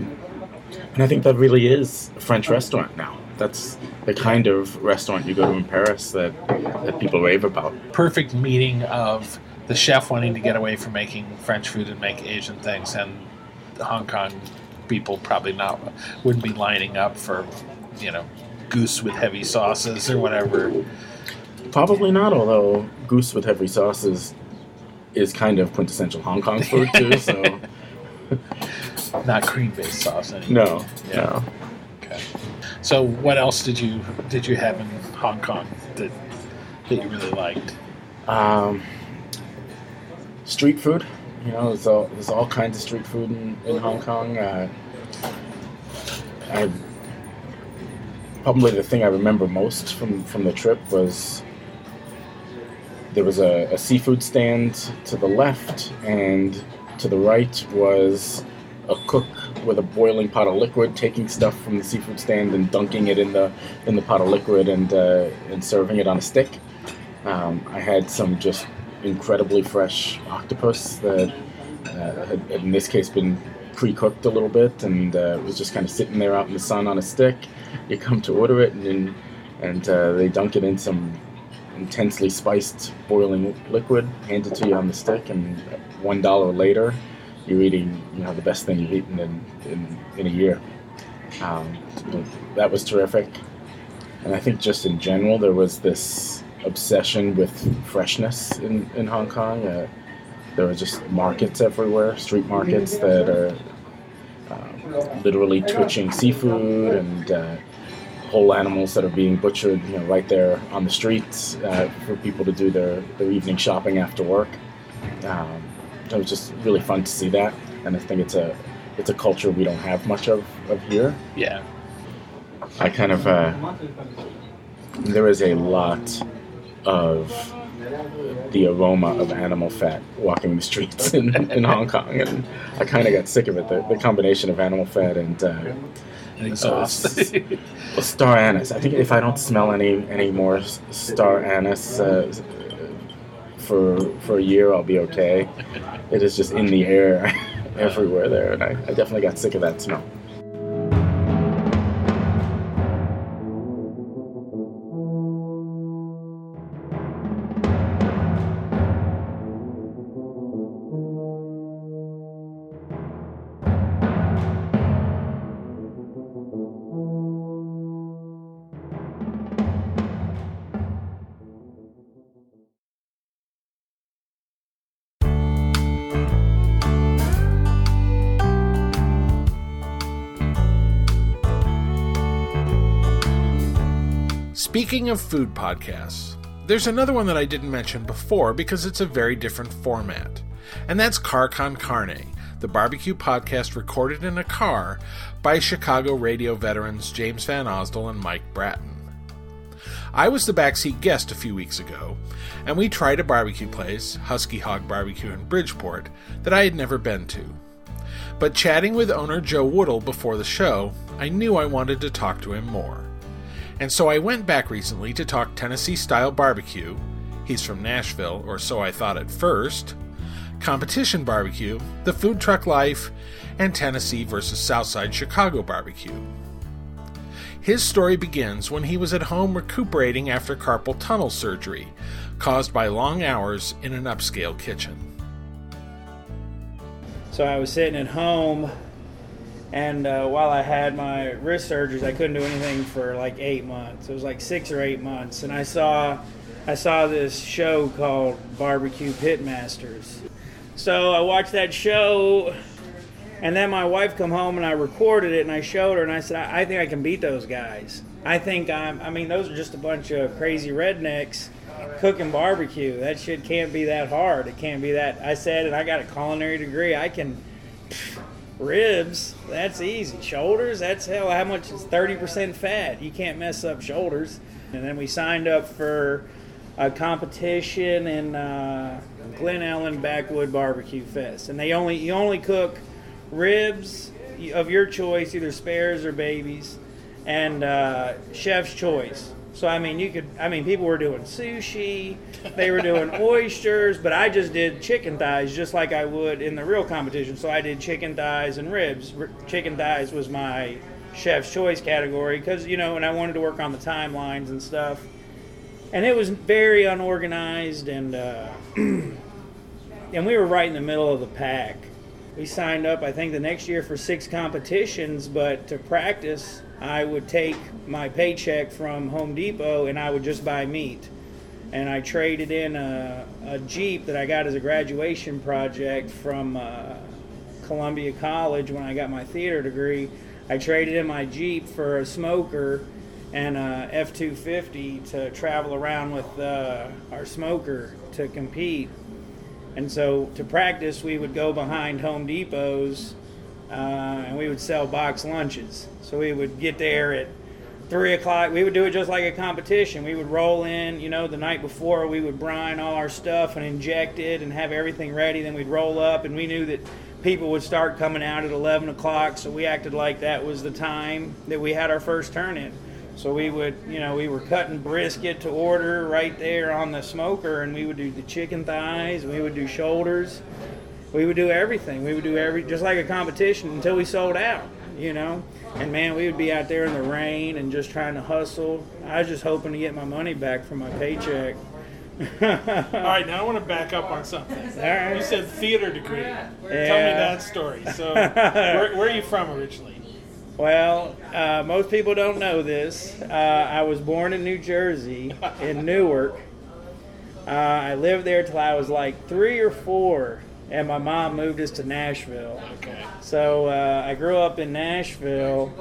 And I think that really is a French restaurant now. That's the kind of restaurant you go to in Paris that, that people rave about. Perfect meeting of the chef wanting to get away from making French food and make Asian things, and the Hong Kong people probably not wouldn't be lining up for, you know, goose with heavy sauces or whatever. Probably not, although goose with heavy sauces is kind of quintessential Hong Kong food too. [laughs] So Not cream based sauce anymore. no, Yeah. no. Okay. So what else did you did you have in Hong Kong that that you really liked? Um, street food, you know, there's all, there's all kinds of street food in, in Hong Kong. Uh, I probably the thing I remember most from from the trip was there was a, a seafood stand to the left, and to the right was a cook with a boiling pot of liquid, taking stuff from the seafood stand and dunking it in the in the pot of liquid and uh, and serving it on a stick. Um, I had some just incredibly fresh octopus that uh, had, in this case been pre-cooked a little bit and uh, was just kind of sitting there out in the sun on a stick. You come to order it and and uh, they dunk it in some intensely spiced boiling liquid, handed to you on the stick, and one dollar later, you're eating you know the best thing you've eaten in in, in a year. Um, that was terrific, and I think just in general there was this obsession with freshness in in Hong Kong. Uh, there were just markets everywhere, street markets that are um, literally twitching seafood and. Uh, whole animals that are being butchered, you know, right there on the streets uh, for people to do their, their evening shopping after work. Um, it was just really fun to see that, and I think it's a it's a culture we don't have much of, of here. Yeah. I kind of uh, there is a lot of the aroma of animal fat walking the streets in, in Hong Kong, and I kind of got sick of it. The, the combination of animal fat and uh, And exhaust. [laughs] Well, star anise. I think if I don't smell any any more star anise uh, for for a year, I'll be okay. It is just in the air [laughs] everywhere there, and I, I definitely got sick of that smell. Speaking of food podcasts, there's another one that I didn't mention before because it's a very different format, and that's Car Con Carne, the barbecue podcast recorded in a car by Chicago radio veterans James VanOsdol and Mike Bratton. I was the backseat guest a few weeks ago, and we tried a barbecue place, Husky Hog Barbecue in Bridgeport, that I had never been to. But chatting with owner Joe Woodall before the show, I knew I wanted to talk to him more. And so I went back recently to talk Tennessee style barbecue. He's from Nashville, or so I thought at first. Competition barbecue, the food truck life, and Tennessee versus Southside Chicago barbecue. His story begins when he was at home recuperating after carpal tunnel surgery, caused by long hours in an upscale kitchen. So I was sitting at home, and uh, while I had my wrist surgeries, I couldn't do anything for like eight months. It was like six or eight months, and I saw, I saw this show called Barbecue Pitmasters. So I watched that show and then my wife come home and I recorded it and I showed her and I said, I, I think I can beat those guys. I think I'm. I mean, those are just a bunch of crazy rednecks cooking barbecue. That shit can't be that hard. It can't be that. I said, and I got a culinary degree. I can ribs. That's easy. Shoulders. That's hell. How much is thirty percent fat? You can't mess up shoulders. And then we signed up for a competition in uh, Glen Ellyn Backwood Barbecue Fest, and they only you only cook ribs of your choice, either spares or babies, and uh, chef's choice. So I mean, you could. I mean, people were doing sushi, they were doing [laughs] oysters, but I just did chicken thighs, just like I would in the real competition. So I did chicken thighs and ribs. R- chicken thighs was my chef's choice category because you know, and I wanted to work on the timelines and stuff. And it was very unorganized, and uh, [clears throat] and we were right in the middle of the pack we signed up i think the next year for six competitions but to practice i would take my paycheck from home depot and i would just buy meat. And i traded in a, a jeep that i got as a graduation project from uh, columbia college when i got my theater degree. I traded in my jeep for a smoker and a f-250 to travel around with uh, our smoker to compete. And so to practice, we would go behind Home Depots uh, and we would sell box lunches. So we would get there at three o'clock. We would do it just like a competition. We would roll in, you know, the night before. We would brine all our stuff and inject it and have everything ready. Then we'd roll up, and we knew that people would start coming out at 11 o'clock. So we acted like that was the time that we had our first turn in. So we would, you know, we were cutting brisket to order right there on the smoker, and we would do the chicken thighs, we would do shoulders, we would do everything. We would do every just like a competition until we sold out, you know. And man, we would be out there in the rain and just trying to hustle. I was just hoping to get my money back from my paycheck. [laughs] All right, now I want to back up on something. right. You said theater degree. Tell me that story. So, [laughs] where, where are you from originally? Well, uh, most people don't know this. Uh, I was born in New Jersey, in [laughs] Newark. Uh, I lived there till I was like three or four, and my mom moved us to Nashville. Okay. So uh, I grew up in Nashville,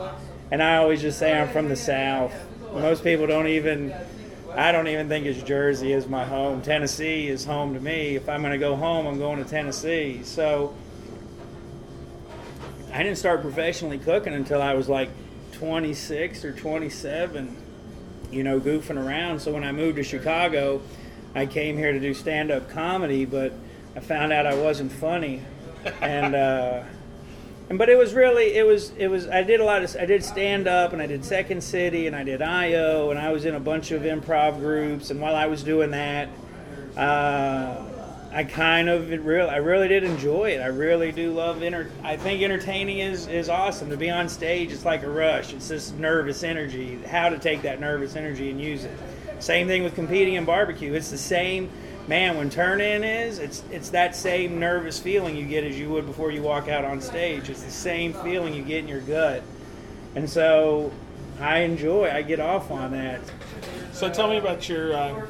and I always just say I'm from the South. Most people don't even, I don't even think it's Jersey is my home. Tennessee is home to me. If I'm going to go home, I'm going to Tennessee. So I didn't start professionally cooking until I was like 26 or 27, you know, goofing around. So when I moved to Chicago, I came here to do stand up comedy, but I found out I wasn't funny. And, uh, and but it was really it was it was I did a lot of I did stand up and I did Second City and I did IO and I was in a bunch of improv groups and while I was doing that, uh, I kind of it real I really did enjoy it. I really do love enter. I think entertaining is is awesome. To be on stage, it's like a rush. It's this nervous energy. How to take that nervous energy and use it. Same thing with competing in barbecue. It's the same. Man, when turn in is, it's it's that same nervous feeling you get as you would before you walk out on stage. It's the same feeling you get in your gut, and so I enjoy. I get off on that. So tell me about your uh,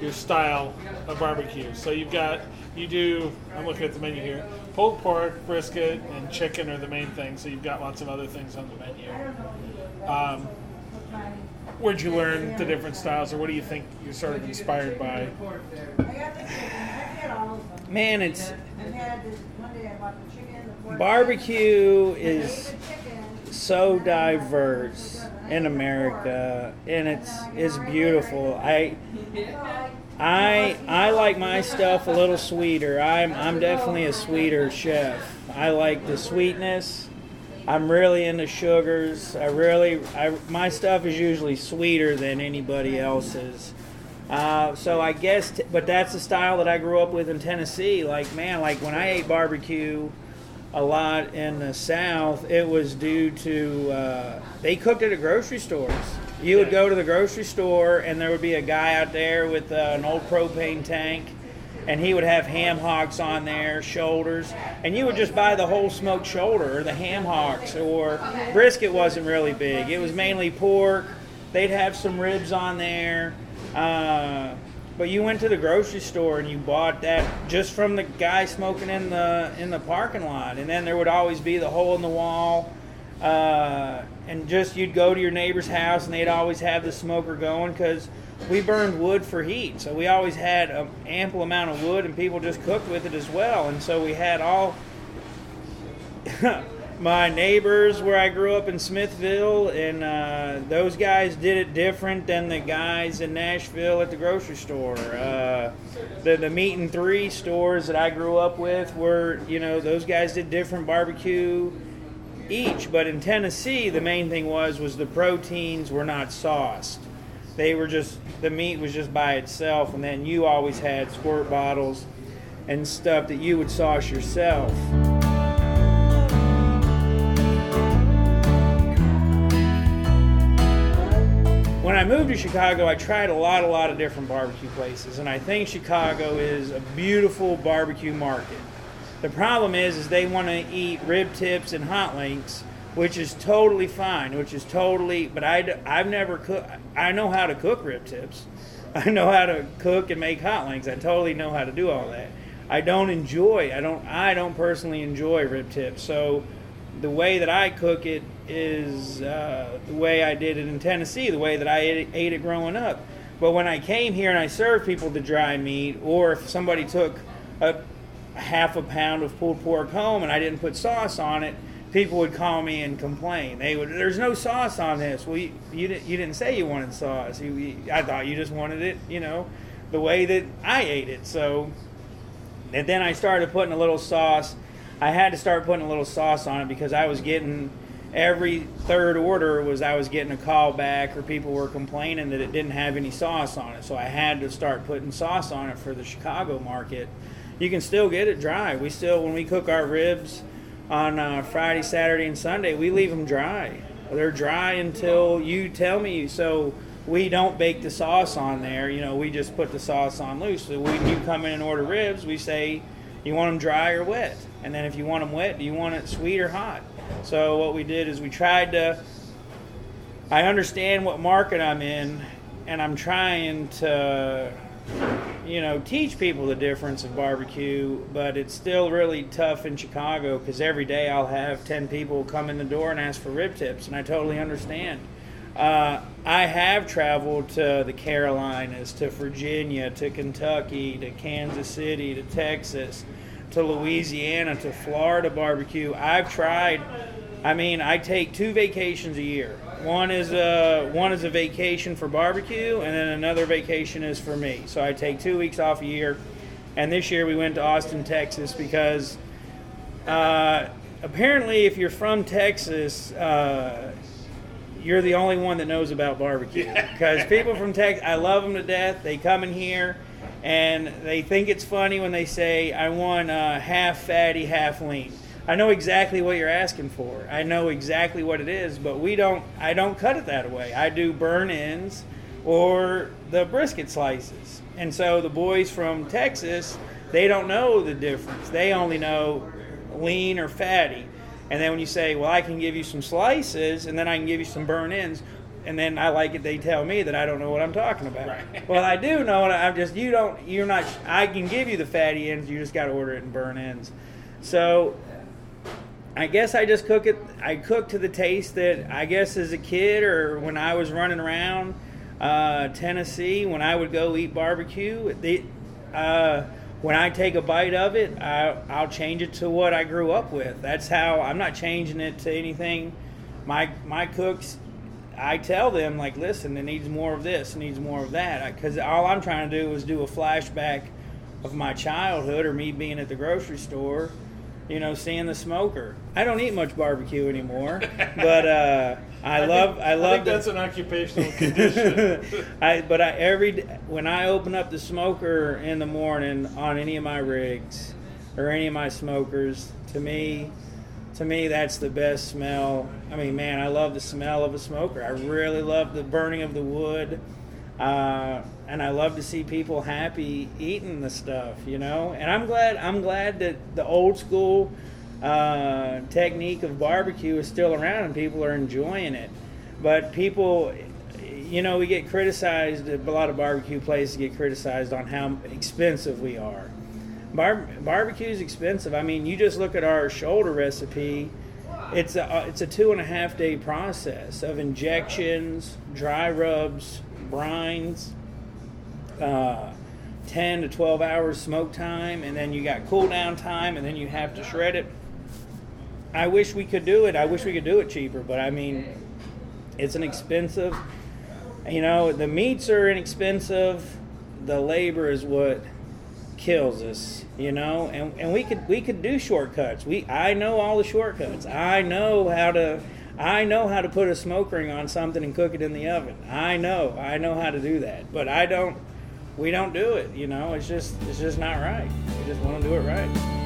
your style of barbecue. So you've got you do. I'm looking at the menu here. Pulled pork, brisket, and chicken are the main things. So you've got lots of other things on the menu. Um, where'd you learn the different styles, or what do you think you're sort of inspired by? Man, it's barbecue is so diverse in America, and it's it's beautiful. I I I like my stuff a little sweeter. I'm I'm definitely a sweeter chef. I like the sweetness. I'm really into sugars. I really I my stuff is usually sweeter than anybody else's. Uh, so I guess, t- but that's the style that I grew up with in Tennessee. Like man, like when I ate barbecue a lot in the South, it was due to uh, they cooked it at grocery stores. You would go to the grocery store, and there would be a guy out there with uh, an old propane tank, and he would have ham hocks on there, shoulders, and you would just buy the whole smoked shoulder or the ham hocks. Or brisket wasn't really big; it was mainly pork. They'd have some ribs on there. Uh, but you went to the grocery store and you bought that just from the guy smoking in the in the parking lot, and then there would always be the hole in the wall, uh, and just you'd go to your neighbor's house and they'd always have the smoker going because we burned wood for heat, so we always had an ample amount of wood, and people just cooked with it as well, and so we had all. [laughs] my neighbors where I grew up in Smithville, and uh, those guys did it different than the guys in Nashville at the grocery store. Uh, the the meat and three stores that I grew up with were, you know, those guys did different barbecue each. But in Tennessee, the main thing was was the proteins were not sauced. They were just the meat was just by itself, and then you always had squirt bottles and stuff that you would sauce yourself. when I moved to Chicago, I tried a lot, a lot of different barbecue places, and I think Chicago is a beautiful barbecue market. The problem is, is they want to eat rib tips and hot links, which is totally fine, which is totally. But I, I've never cooked. I know how to cook rib tips. [laughs] I know how to cook and make hot links. I totally know how to do all that. I don't enjoy. I don't. I don't personally enjoy rib tips. So the way that I cook it is uh, the way I did it in Tennessee, the way that I ate ate it growing up. But when I came here and I served people the dry meat, or if somebody took a half a pound of pulled pork home and I didn't put sauce on it, people would call me and complain. They would, "There's no sauce on this." Well, you, you, didn't, you didn't say you wanted sauce. You, you, I thought you just wanted it, you know, the way that I ate it. So, and then I started putting a little sauce. I had to start putting a little sauce on it because I was getting every third order was I was getting a call back or people were complaining that it didn't have any sauce on it. So I had to start putting sauce on it for the Chicago market. You can still get it dry. We still, when we cook our ribs on uh, Friday, Saturday, and Sunday, we leave them dry. They're dry until you tell me. So we don't bake the sauce on there. You know, we just put the sauce on loose. So when you come in and order ribs, we say, you want them dry or wet? And then if you want them wet, do you want it sweet or hot? So what we did is we tried to. I understand what market I'm in, and I'm trying to, you know, teach people the difference of barbecue. But it's still really tough in Chicago because every day I'll have ten people come in the door and ask for rib tips, and I totally understand. Uh, I have traveled to the Carolinas, to Virginia, to Kentucky, to Kansas City, to Texas to Louisiana to Florida barbecue. I've tried. I mean, I take two vacations a year. One is a one is a vacation for barbecue, and then another vacation is for me. So I take two weeks off a year. And this year we went to Austin, Texas, because uh, apparently, if you're from Texas, uh, you're the only one that knows about barbecue. Because people from Texas, I love them to death. They come in here and they think it's funny when they say, I want uh, half fatty, half lean. I know exactly what you're asking for. I know exactly what it is, but we don't. I don't cut it that way. I do burn ends or the brisket slices. And so the boys from Texas, they don't know the difference. They only know lean or fatty. And then when you say, "Well, I can give you some slices, and then I can give you some burn ends," and then I like it. They tell me that I don't know what I'm talking about. Right. [laughs] well, I do know, and I'm just you don't. You're not. I can give you the fatty ends. You just got to order it in burn ends. So I guess I just cook it. I cook to the taste that I guess as a kid or when I was running around uh, Tennessee, when I would go eat barbecue, the, uh, when I take a bite of it, I, I'll change it to what I grew up with. That's how I'm not changing it to anything. My my cooks, I tell them like, listen, it needs more of this, it needs more of that, because all I'm trying to do is do a flashback of my childhood or me being at the grocery store you know, seeing the smoker. I don't eat much barbecue anymore, [laughs] but uh, I, I, love think, I love. I think that's an occupational condition. [laughs] I but I every when I open up the smoker in the morning on any of my rigs or any of my smokers, to me, to me that's the best smell. I mean, man, I love the smell of a smoker. I really love the burning of the wood. Uh, and I love to see people happy eating the stuff, you know. And I'm glad I'm glad that the old school uh, technique of barbecue is still around and people are enjoying it. But people, you know, we get criticized. A lot of barbecue places get criticized on how expensive we are. Bar- barbecue is expensive. I mean, you just look at our shoulder recipe. It's a it's a two and a half day process of injections, dry rubs, brines, uh, 10 to 12 hours smoke time, and then you got cool down time, and then you have to shred it. I wish we could do it. I wish we could do it cheaper, but I mean, it's an expensive. You know, the meats are inexpensive. The labor is what kills us. You know, and and we could we could do shortcuts. We I know all the shortcuts. I know how to I know how to put a smoke ring on something and cook it in the oven. I know, I know how to do that, but I don't. We don't do it. You know, it's just it's just not right. We just want to do it right.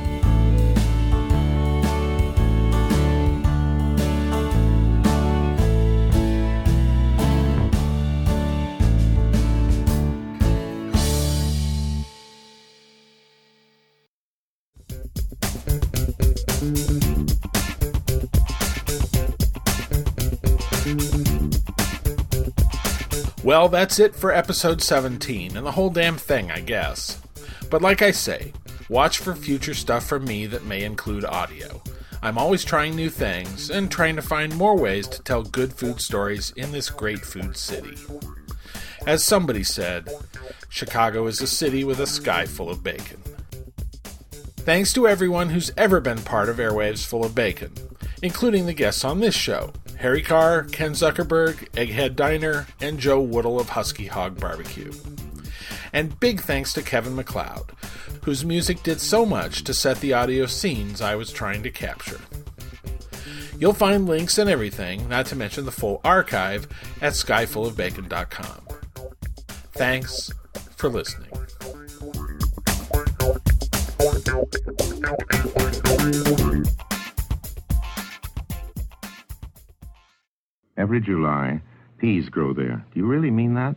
Well, that's it for episode 17, and the whole damn thing, I guess. But like I say, watch for future stuff from me that may include audio. I'm always trying new things and trying to find more ways to tell good food stories in this great food city. As somebody said, Chicago is a city with a sky full of bacon. Thanks to everyone who's ever been part of Airwaves Full of Bacon, including the guests on this show Harry Carr, Ken Zuckerberg, Egghead Diner, and Joe Woodall of Husky Hog Barbecue. And big thanks to Kevin MacLeod, whose music did so much to set the audio scenes I was trying to capture. You'll find links and everything, not to mention the full archive, at skyfullofbacon.com. Thanks for listening. Every July, peas grow there. Do you really mean that?